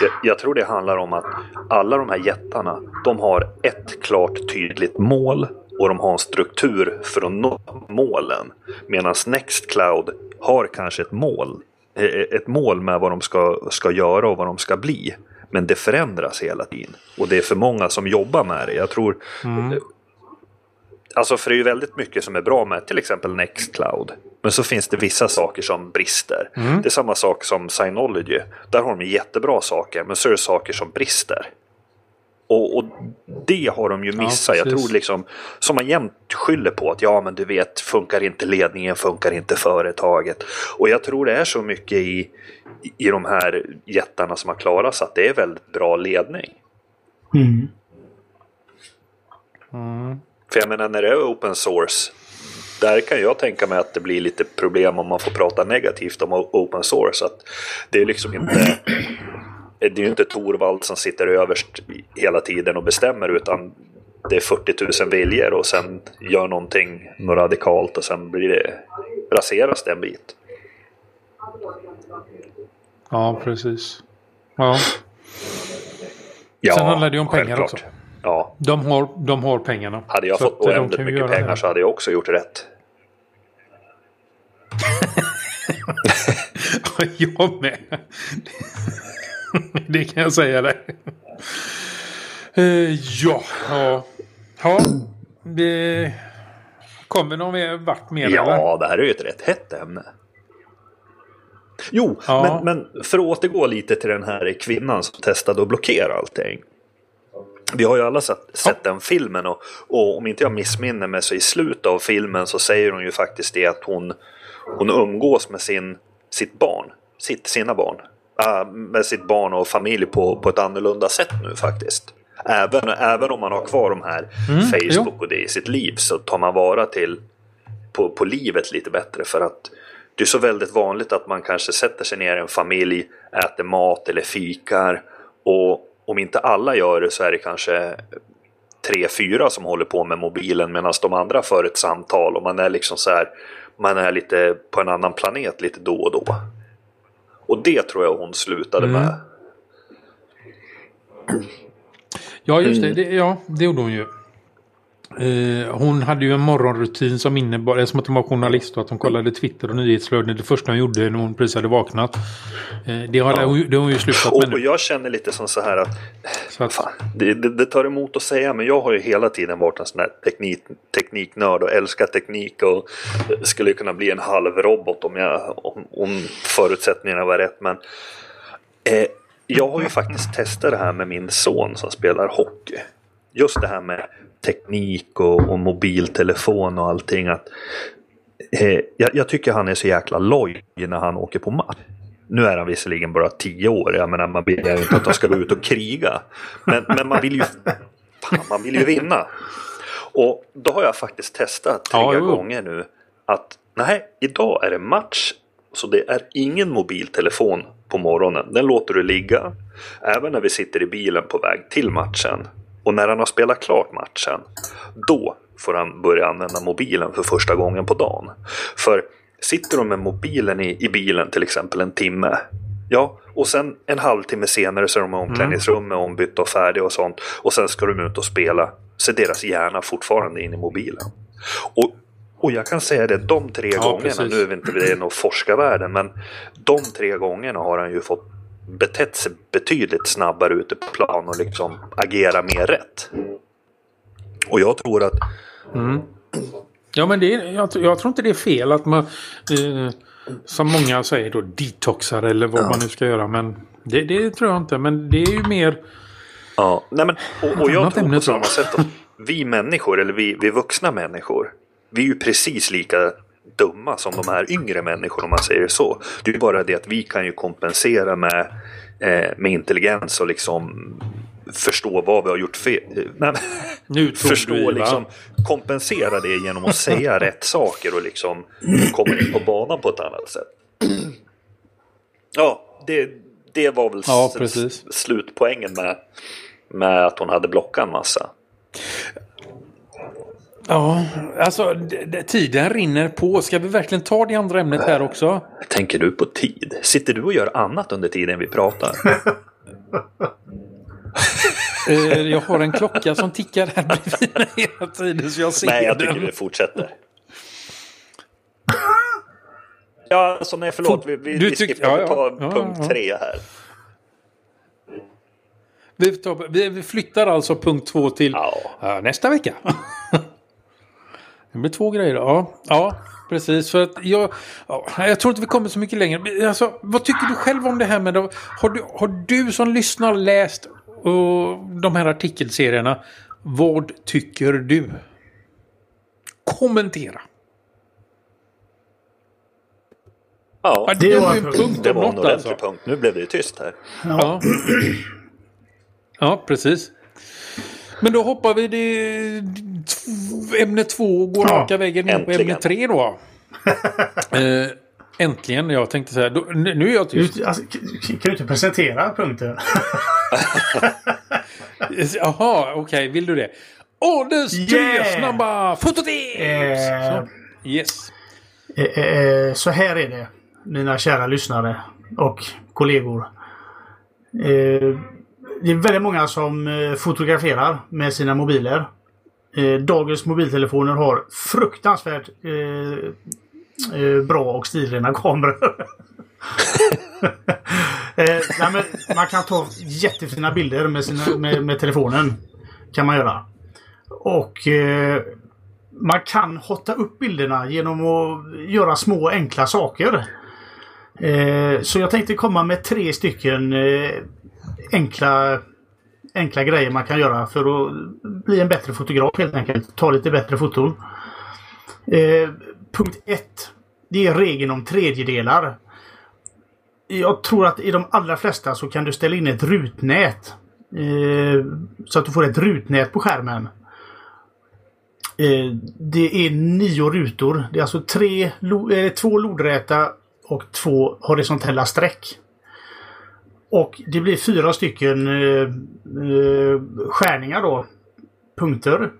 Jag, jag, tror det handlar om att alla de här jättarna, de har ett klart tydligt mål och de har en struktur för att nå målen. Medan Nextcloud har kanske ett mål. Eh, ett mål med vad de ska, ska göra och vad de ska bli. Men det förändras hela tiden. Och det är för många som jobbar med det. Jag tror... Mm. Alltså för det är ju väldigt mycket som är bra med till exempel Nextcloud. Men så finns det vissa saker som brister. Mm. Det är samma sak som Synology. Där har de jättebra saker men så är det saker som brister. Och, och, det har de ju missat. Ja, jag tror liksom, som man jämt skyller på att ja men du vet, funkar inte ledningen, funkar inte företaget. Och jag tror det är så mycket i, i de här jättarna som har klarat sig att det är väldigt bra ledning. Mm. Mm. För jag menar när det är open source, där kan jag tänka mig att det blir lite problem om man får prata negativt om open source. Att det är liksom inte det är ju inte Torvald som sitter överst hela tiden och bestämmer utan det är 40 000 viljor och sen gör någonting något radikalt och sen blir det, raseras det en bit. Ja, precis. Ja. ja sen handlar det ju om pengar självklart. också. Ja. De har, de har pengarna. Hade jag fått oändligt mycket pengar det. så hade jag också gjort rätt. <laughs> jag med. det kan jag säga dig. Uh, ja, ja. Ja. Det kommer någon vart mer? Ja, eller? det här är ju ett rätt hett ämne. Jo, ja. men, men för att återgå lite till den här kvinnan som testade att blockera allting. Vi har ju alla sett, sett ja. den filmen och, och, om inte jag missminner mig så i slutet av filmen så säger hon ju faktiskt det att hon, hon umgås med sin, sitt barn, sitt, sina barn med sitt barn och familj på, på ett annorlunda sätt nu faktiskt. Även, även om man har kvar de här mm, Facebook och det i sitt liv så tar man vara till på, på livet lite bättre för att det är så väldigt vanligt att man kanske sätter sig ner i en familj, äter mat eller fikar och om inte alla gör det så är det kanske tre, fyra som håller på med mobilen medan de andra för ett samtal och man är liksom så här, man är lite på en annan planet lite då och då. Och det tror jag hon slutade mm. med. Ja, just det. Mm. det. Ja, det gjorde hon ju. Eh, hon hade ju en morgonrutin som innebar, som att hon var journalist och att hon kollade Twitter och nyhetsflöden det första hon gjorde när hon precis hade vaknat. Eh, det, har, ja. det har hon ju slutat med. Och, och jag känner lite som så här att, så att fan, det, det, det, tar emot att säga men jag har ju hela tiden varit en sån här teknik, tekniknörd och älskar teknik och skulle kunna bli en halvrobot om, jag, om, om förutsättningarna var rätt. Men eh, jag har ju faktiskt testat det här med min son som spelar hockey. Just det här med teknik och, och mobiltelefon och allting. Att, eh, jag, jag, tycker han är så jäkla loj när han åker på match. Nu är han visserligen bara tio år, jag menar man begär inte att han ska gå ut och kriga. Men, men man, vill ju, fan, man vill ju vinna. Och då har jag faktiskt testat tre ja, gånger nu att nej, idag är det match. Så det är ingen mobiltelefon på morgonen. Den låter du ligga. Även när vi sitter i bilen på väg till matchen. Och när han har spelat klart matchen, då får han börja använda mobilen för första gången på dagen. För sitter du med mobilen i, i bilen till exempel en timme, ja, och sen en halvtimme senare så är de i omklädningsrummet ombytta och färdiga och sånt. Och sen ska de ut och spela, så är deras hjärna fortfarande in i mobilen. Och och jag kan säga det, de tre ja, gångerna, precis. nu är vi inte det någon forskarvärlden, men de tre gångerna har han ju fått betett sig betydligt snabbare ute på plan och liksom agera mer rätt. Och jag tror att mm. Ja, men det, jag, jag tror inte det är fel att man, eh, som många säger då, detoxar eller vad Ja. man nu ska göra. Men det, det tror jag inte. Men det är ju mer... Ja, nej men, och, och jag tror på samma sätt att vi människor, eller vi, vi vuxna människor, vi är ju precis lika dumma som de här yngre människorna om man säger så. Det är bara det att vi kan ju kompensera med, eh, med intelligens och liksom förstå vad vi har gjort fel. Nej, men- Nu förstå va? liksom kompensera det genom att säga <laughs> rätt saker och liksom komma in på banan på ett annat sätt. Ja, det, det var väl Ja, precis. slutpoängen med, med att hon hade blockat en massa. Ja, alltså tiden rinner på. Ska vi verkligen ta det andra ämnet här också? Tänker du på tid? Sitter du och gör annat under tiden vi pratar? <laughs> Eh, jag har en klocka som tickar här bredvid mig hela tiden så jag ser Nej, jag den. tycker vi fortsätter. Ja, alltså nej förlåt. Vi, vi, vi skippar ja, ja. Ja, punkt tre här. Vi, tar, vi, flyttar alltså punkt två till nästa vecka. <laughs> det blir två grejer. Ja, ja precis. För att jag, ja, jag tror inte vi kommer så mycket längre. Alltså, vad tycker du själv om det här med... Har du, har du som lyssnar läst uh, de här artikelserierna? Vad tycker du? Kommentera. Ja, Ja, det det var en punkt. det var en något ordentlig alltså. punkt. Nu blev det ju tyst här. Ja. ja, precis. Men då hoppar vi det ämne två och går Ja, raka vägen in på ämne tre då. <laughs> eh, äntligen, jag tänkte så här. Då, nu är jag tyst. Du, alltså, kan du inte presentera punkten? <laughs> Jaha, okej, vill du det? Ålderns tre Yeah! snabba fototips! Eh. Så, Yes. Eh, eh, så här är det, mina kära lyssnare och kollegor. Det är väldigt många som eh, fotograferar med sina mobiler. Eh, dagens mobiltelefoner har fruktansvärt eh, eh bra och stilrena kameror. <laughs> eh, nej, men man kan ta jättefina bilder med, sina, med, med telefonen. Kan man göra. Och eh, man kan hotta upp bilderna genom att göra små enkla saker. Eh, så jag tänkte komma med tre stycken eh, enkla, enkla grejer man kan göra för att bli en bättre fotograf helt enkelt. Ta lite bättre foton. Eh, punkt 1. Det är regeln om tredjedelar. Jag tror att i de allra flesta så kan du ställa in ett rutnät. Eh, så att du får ett rutnät på skärmen. Eh, det är nio rutor. Det är alltså tre, eh, två lodräta och två horisontella streck. Och det blir fyra stycken eh, eh, skärningar då. Punkter.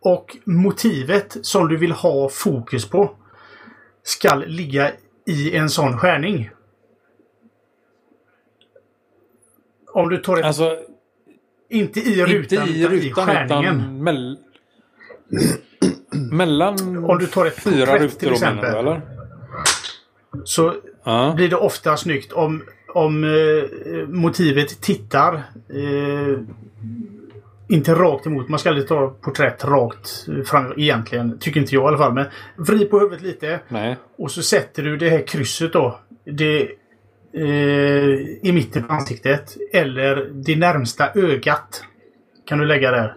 Och motivet som du vill ha fokus på ska ligga i en sån skärning. Om du tar ett, Alltså, inte i rutan, inte i utan i rutan skärningen. utan mell mellan Om du tar ett fyra rutor till menar exempel. du, eller? Så Ja. blir det ofta snyggt om, om eh, motivet tittar eh, inte rakt emot. Man ska aldrig ta porträtt rakt fram egentligen. Tycker inte jag i alla fall. Men vrid på huvudet lite. Nej. Och så sätter du det här krysset då. Det, eh, I mitten på ansiktet. Eller det närmsta ögat. Kan du lägga där.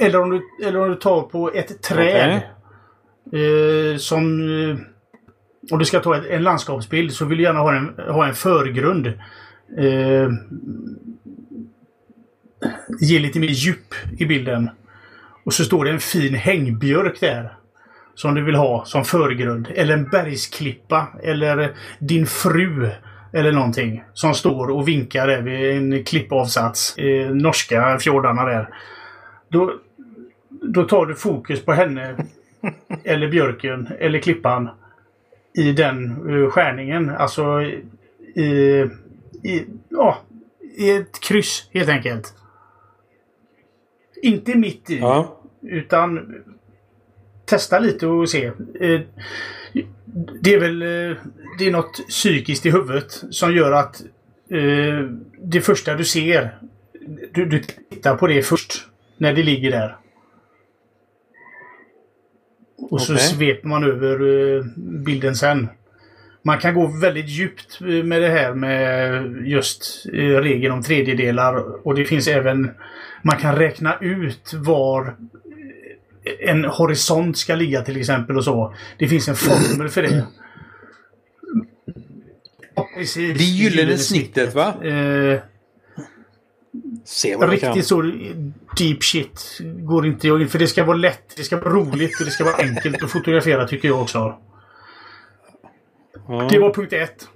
Eller om du, eller om du tar på ett träd. Eh, som... Om du ska ta en landskapsbild så vill du gärna ha en, ha en förgrund. Eh, ge lite mer djup i bilden. Och så står det en fin hängbjörk där. Som du vill ha som förgrund. Eller en bergsklippa. Eller din fru. Eller någonting. Som står och vinkar där vid en klippavsats. Eh, norska fjordarna där. Då, då tar du fokus på henne. <laughs> eller björken. Eller klippan. I den uh, skärningen. Alltså i, i, ja, i ett kryss helt enkelt. Inte mitt i. Ja. Utan testa lite och se. Eh, Det är väl eh, det är något psykiskt i huvudet som gör att eh, det första du ser, du, du tittar på det först. När det ligger där. Och så Okej. sveper man över eh, bilden sen. Man kan gå väldigt djupt eh, med det här med just eh, regeln om tredjedelar. Och det finns även... Man kan räkna ut var en horisont ska ligga till exempel och så. Det finns en formel för det. Ja, precis. Det gyllene snittet, va? Eh, Se vad du kan. riktigt så deep shit går inte jag in för det ska vara lätt, det ska vara roligt och det ska vara enkelt att fotografera tycker jag också. Ja. Det var punkt ett.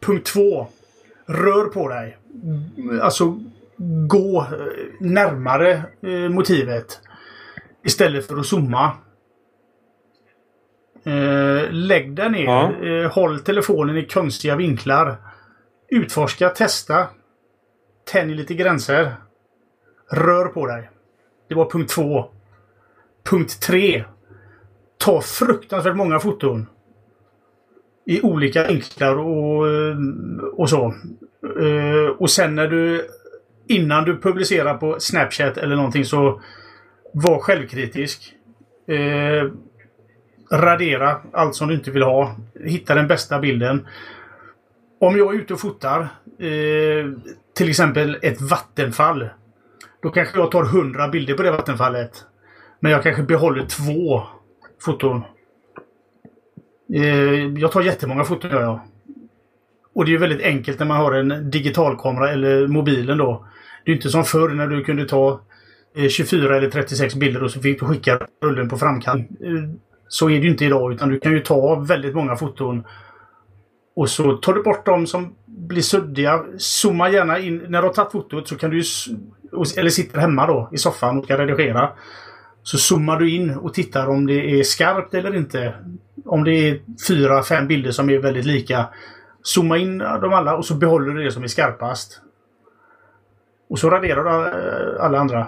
Punkt två. Rör på dig. Alltså gå eh, närmare eh, motivet. Istället för att zooma. Eh, lägg dig ner. Ja. Håll telefonen i konstiga vinklar. Utforska, testa. Tänj lite gränser. Rör på dig. Det var punkt två. Punkt tre. Ta fruktansvärt många foton i olika vinklar och, och så. Eh, och sen när du innan du publicerar på Snapchat eller någonting så var självkritisk. Eh, radera allt som du inte vill ha. Hitta den bästa bilden. Om jag är ute och fotar eh, till exempel ett vattenfall. Då kanske jag tar 100 bilder på det vattenfallet. Men jag kanske behåller två foton. Eh, jag tar jättemånga foton gör jag. Och det är ju väldigt enkelt när man har en digitalkamera eller mobilen då. Det är inte som förr när du kunde ta eh, 24 eller 36 bilder och så fick du skicka rullen på framkant. Eh, så är det ju inte idag utan du kan ju ta väldigt många foton. Och så tar du bort dem som blir suddiga. Zooma gärna in. När du har tagit fotot så kan du ju eller sitter hemma då i soffan och ska redigera. Så zoomar du in och tittar om det är skarpt eller inte. Om det är fyra, fem bilder som är väldigt lika. Zooma in dem alla och så behåller du det som är skarpast. Och så raderar du eh, alla andra.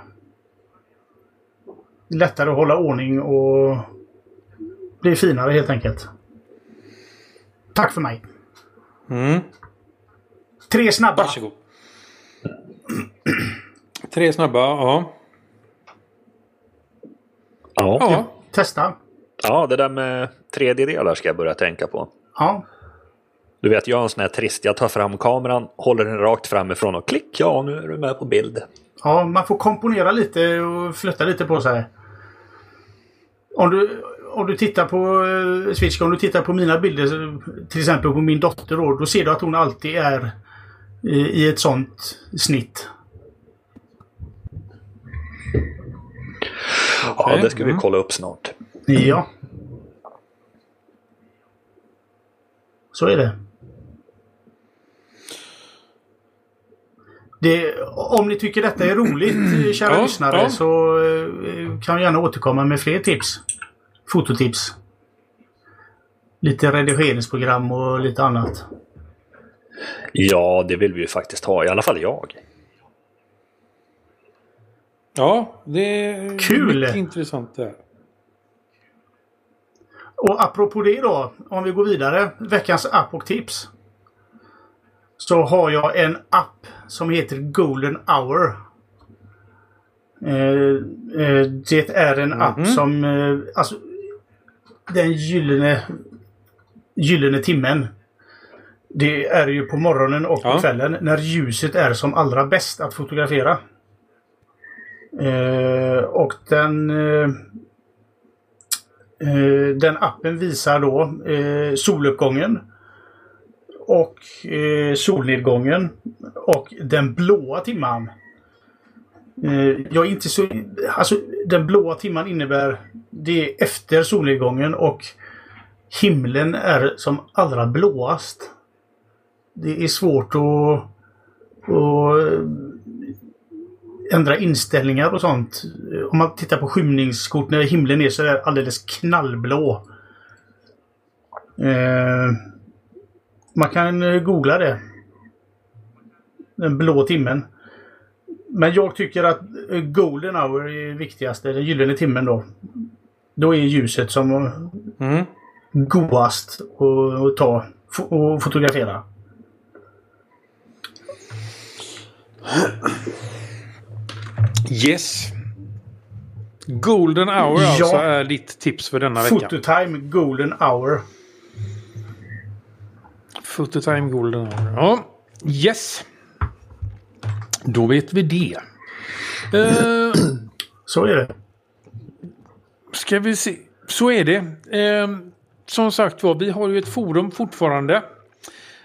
Lättare att hålla ordning och blir finare helt enkelt. Tack för mig. Mm. Tre snabba. Varsågod. <clears throat> Tre snabba, ja. Ja. Ja. Testa. ja, det där med tredjedelar ska jag börja tänka på. Ja. Du vet, jag är en sån här trist. Jag tar fram kameran, håller den rakt framifrån och klick, ja nu är du med på bild. Ja, man får komponera lite och flytta lite på sig. Om du, om du tittar på eh, Switch, om du tittar på mina bilder, till exempel på min dotter då, då ser du att hon alltid är i, i ett sånt snitt. Ja, det ska vi Mm. kolla upp snart. Ja. Så är det. det. Om ni tycker detta är roligt, eh, kära Ja, lyssnare, ja. så eh, kan jag gärna återkomma med fler tips. Fototips. Lite redigeringsprogram och lite annat. Ja, det vill vi ju faktiskt ha. I alla fall jag. Ja, det är Kul! mycket intressant det här. Och apropå det då, om vi går vidare. Veckans app och tips. Så har jag en app som heter Golden Hour. Eh, eh, det är en app som... Eh, alltså, den gyllene, gyllene timmen. Det är ju på morgonen och på Ja. kvällen när ljuset är som allra bäst att fotografera. Eh, och den... Eh, Eh, den appen visar då eh, soluppgången och eh, solnedgången och den blåa timman. Eh, jag är inte så... Alltså den blåa timman innebär det är efter solnedgången och himlen är som allra blåast. Det är svårt att, att eh, ändra inställningar och sånt. Om man tittar på skymningskort när himlen är så där alldeles knallblå. Eh, man kan eh, googla det. Den blå timmen. Men jag tycker att eh, golden hour är viktigaste. Den gyllene timmen då. Då är ljuset som Mm. godast att ta och fotografera. Yes. Golden hour Ja. alltså är ditt tips för denna vecka. Phototime Golden Hour. Phototime Golden hour. Ja, yes. Då vet vi det. Eh, Så är det. ska vi se. Så är det. Eh, som sagt var, vi har ju ett forum fortfarande.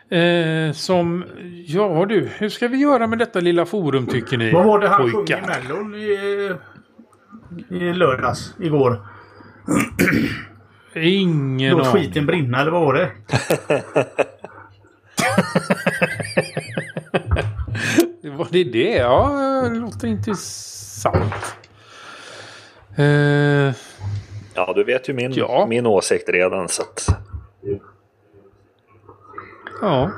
Eh, som, ja du, hur ska vi göra med detta lilla forum tycker ni? Vad var det han sjöng i? Mellon i, i lördags? Igår? Ingen Låt aning. skiten brinna eller vad var det? <laughs> Var det det? Ja, det låter intressant. Eh, Ja, du vet ju min, Ja. min åsikt redan så att... ja.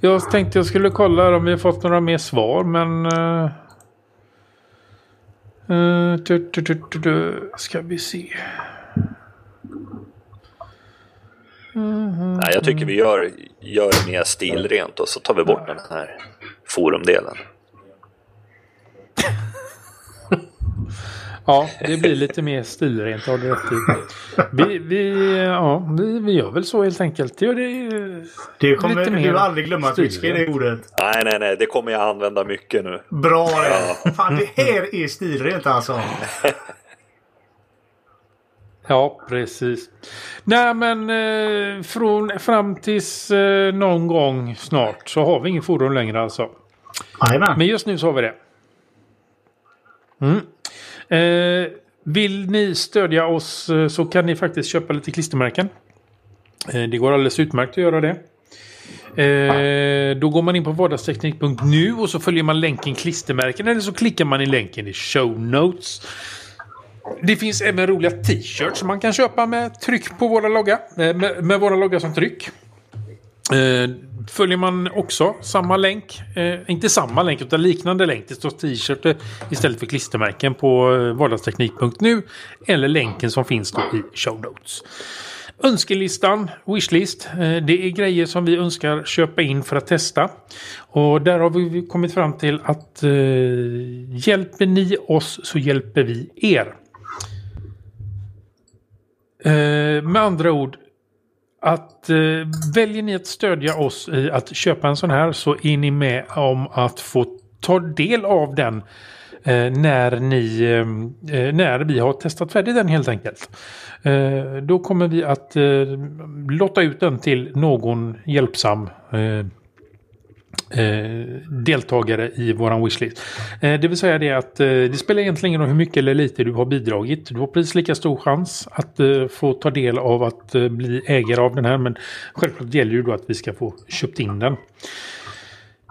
Jag tänkte jag skulle kolla om vi har fått några mer svar, men... Uh, uh, du, du, du. Ska vi se. Nej, jag tycker vi gör, gör mer stilrent och så tar vi bort den här forumdelen. Ja, det blir lite mer stilrent har du rätt i. Vi, vi, ja, vi, vi gör väl så helt enkelt. Ja, det, Det kommer Lite mer du aldrig glömma att viska i det ordet. Nej, nej, nej, det kommer jag använda mycket nu. Bra det! Fan, det här är stilrent alltså. <laughs> Ja, precis. Nej, men eh, från, fram tills eh, någon gång snart så har vi ingen forum längre alltså. Jajamän. Men just nu så har vi det. Mm. Eh, vill ni stödja oss eh, så kan ni faktiskt köpa lite klistermärken. Eh, det går alldeles utmärkt att göra det. Eh, då går man in på vardagsteknik.nu och så följer man länken klistermärken eller så klickar man i länken i show notes. Det finns även roliga t-shirts man kan köpa med tryck på våra logga. Eh, med, med våra logga som tryck. Eh, följer man också samma länk, eh, inte samma länk utan liknande länk. Det står t-shirt eh, istället för klistermärken på eh, vardagsteknik.nu eller länken som finns då i show notes. Önskelistan, wishlist, eh, det är grejer som vi önskar köpa in för att testa. Och där har vi kommit fram till att eh, hjälper ni oss så hjälper vi er. Eh, med andra ord, att eh, väljer ni att stödja oss i att köpa en sån här så är ni med om att få ta del av den eh, när, ni, eh, eh när vi har testat färdigt den helt enkelt. Eh, då kommer vi att eh, lotta ut den till någon hjälpsam eh, Eh, deltagare i våran wishlist. Eh, det vill säga det att eh, det spelar egentligen ingen roll hur mycket eller lite du har bidragit. Du har precis lika stor chans att eh, få ta del av att eh, bli ägare av den här. Men självklart gäller ju då att vi ska få köpt in den.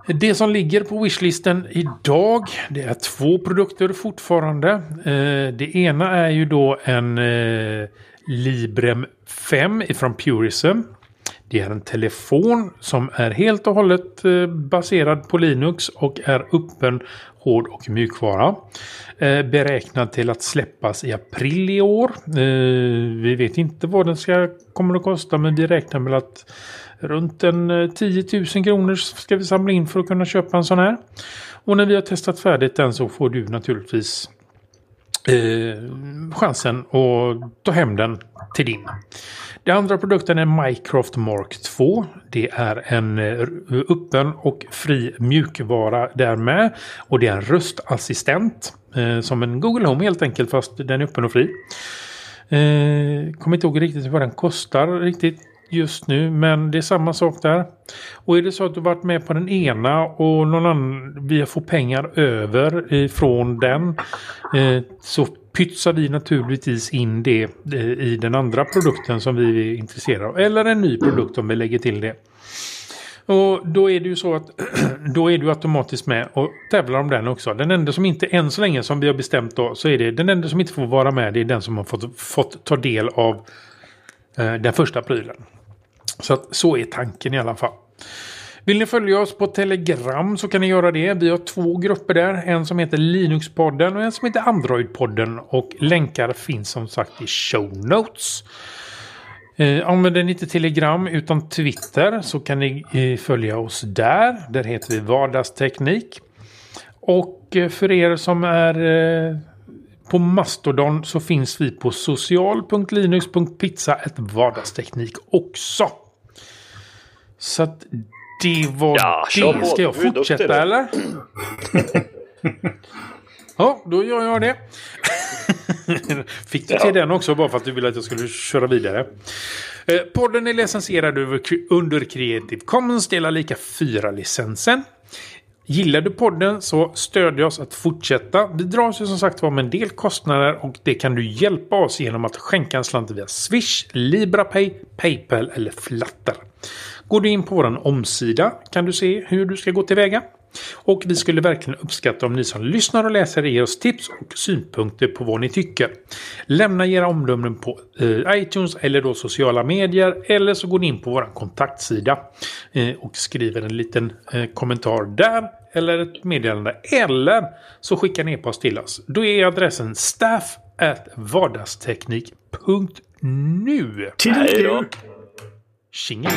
Det som ligger på wishlisten idag det är två produkter fortfarande. Eh, det ena är ju då en eh, Librem 5 ifrån Purism. Det är en telefon som är helt och hållet eh, baserad på Linux och är öppen, hård och mjukvara. Eh, beräknad till att släppas i april i år. Eh, vi vet inte vad den ska, kommer att kosta men vi räknar med att runt en 10 000 kronor ska vi samla in för att kunna köpa en sån här. Och när vi har testat färdigt den så får du naturligtvis Eh, chansen att ta hem den till din. Den andra produkten är Mycroft Mark 2. Det är en eh, öppen och fri mjukvara där med. Och det är en röstassistent. Eh, som en Google Home helt enkelt fast den är öppen och fri. Eh, kommer inte ihåg riktigt vad den kostar riktigt just nu. Men det är samma sak där. Och är det så att du varit med på den ena och någon annan, vi får pengar över ifrån den. Eh, så pytsar vi naturligtvis in det eh, i den andra produkten som vi är intresserade av. Eller en ny produkt om vi lägger till det. Och då är det ju så att <clears throat> då är du automatiskt med och tävlar om den också. Den enda som inte än så länge som vi har bestämt då så är det den enda som inte får vara med det är den som har fått, fått ta del av eh, den första prylen. Så att så är tanken i alla fall. Vill ni följa oss på Telegram så kan ni göra det. Vi har två grupper där. En som heter Linuxpodden och en som heter Androidpodden. Och länkar finns som sagt i show notes. Eh, använder ni inte Telegram utan Twitter så kan ni eh, följa oss där. Där heter vi Vardagsteknik. Och eh, för er som är eh, På Mastodon så finns vi på social.linux.pizza vardagsteknik också. Så att det var Ja, det. Ska jag fortsätta eller? <laughs> ja, då gör jag det. <laughs> Fick du till den också bara för att du ville att jag skulle köra vidare. Eh, Podden är licensierad under Creative Commons delar lika 4-licensen. Gillar du podden så stödjer oss att fortsätta. Vi dras ju som sagt var med en del kostnader och det kan du hjälpa oss genom att skänka en slant via Swish, LibraPay, Paypal eller Flatter. Går du in på vår omsida kan du se hur du ska gå tillväga. Och vi skulle verkligen uppskatta om ni som lyssnar och läser ger oss tips och synpunkter på vad ni tycker. Lämna era omdömen på eh, iTunes eller då sociala medier. Eller så går ni in på vår kontaktsida eh, och skriver en liten eh, kommentar där. Eller ett meddelande. Eller så skickar ni e-post till oss. Då är adressen staff vardagsteknik.nu. Till 行啊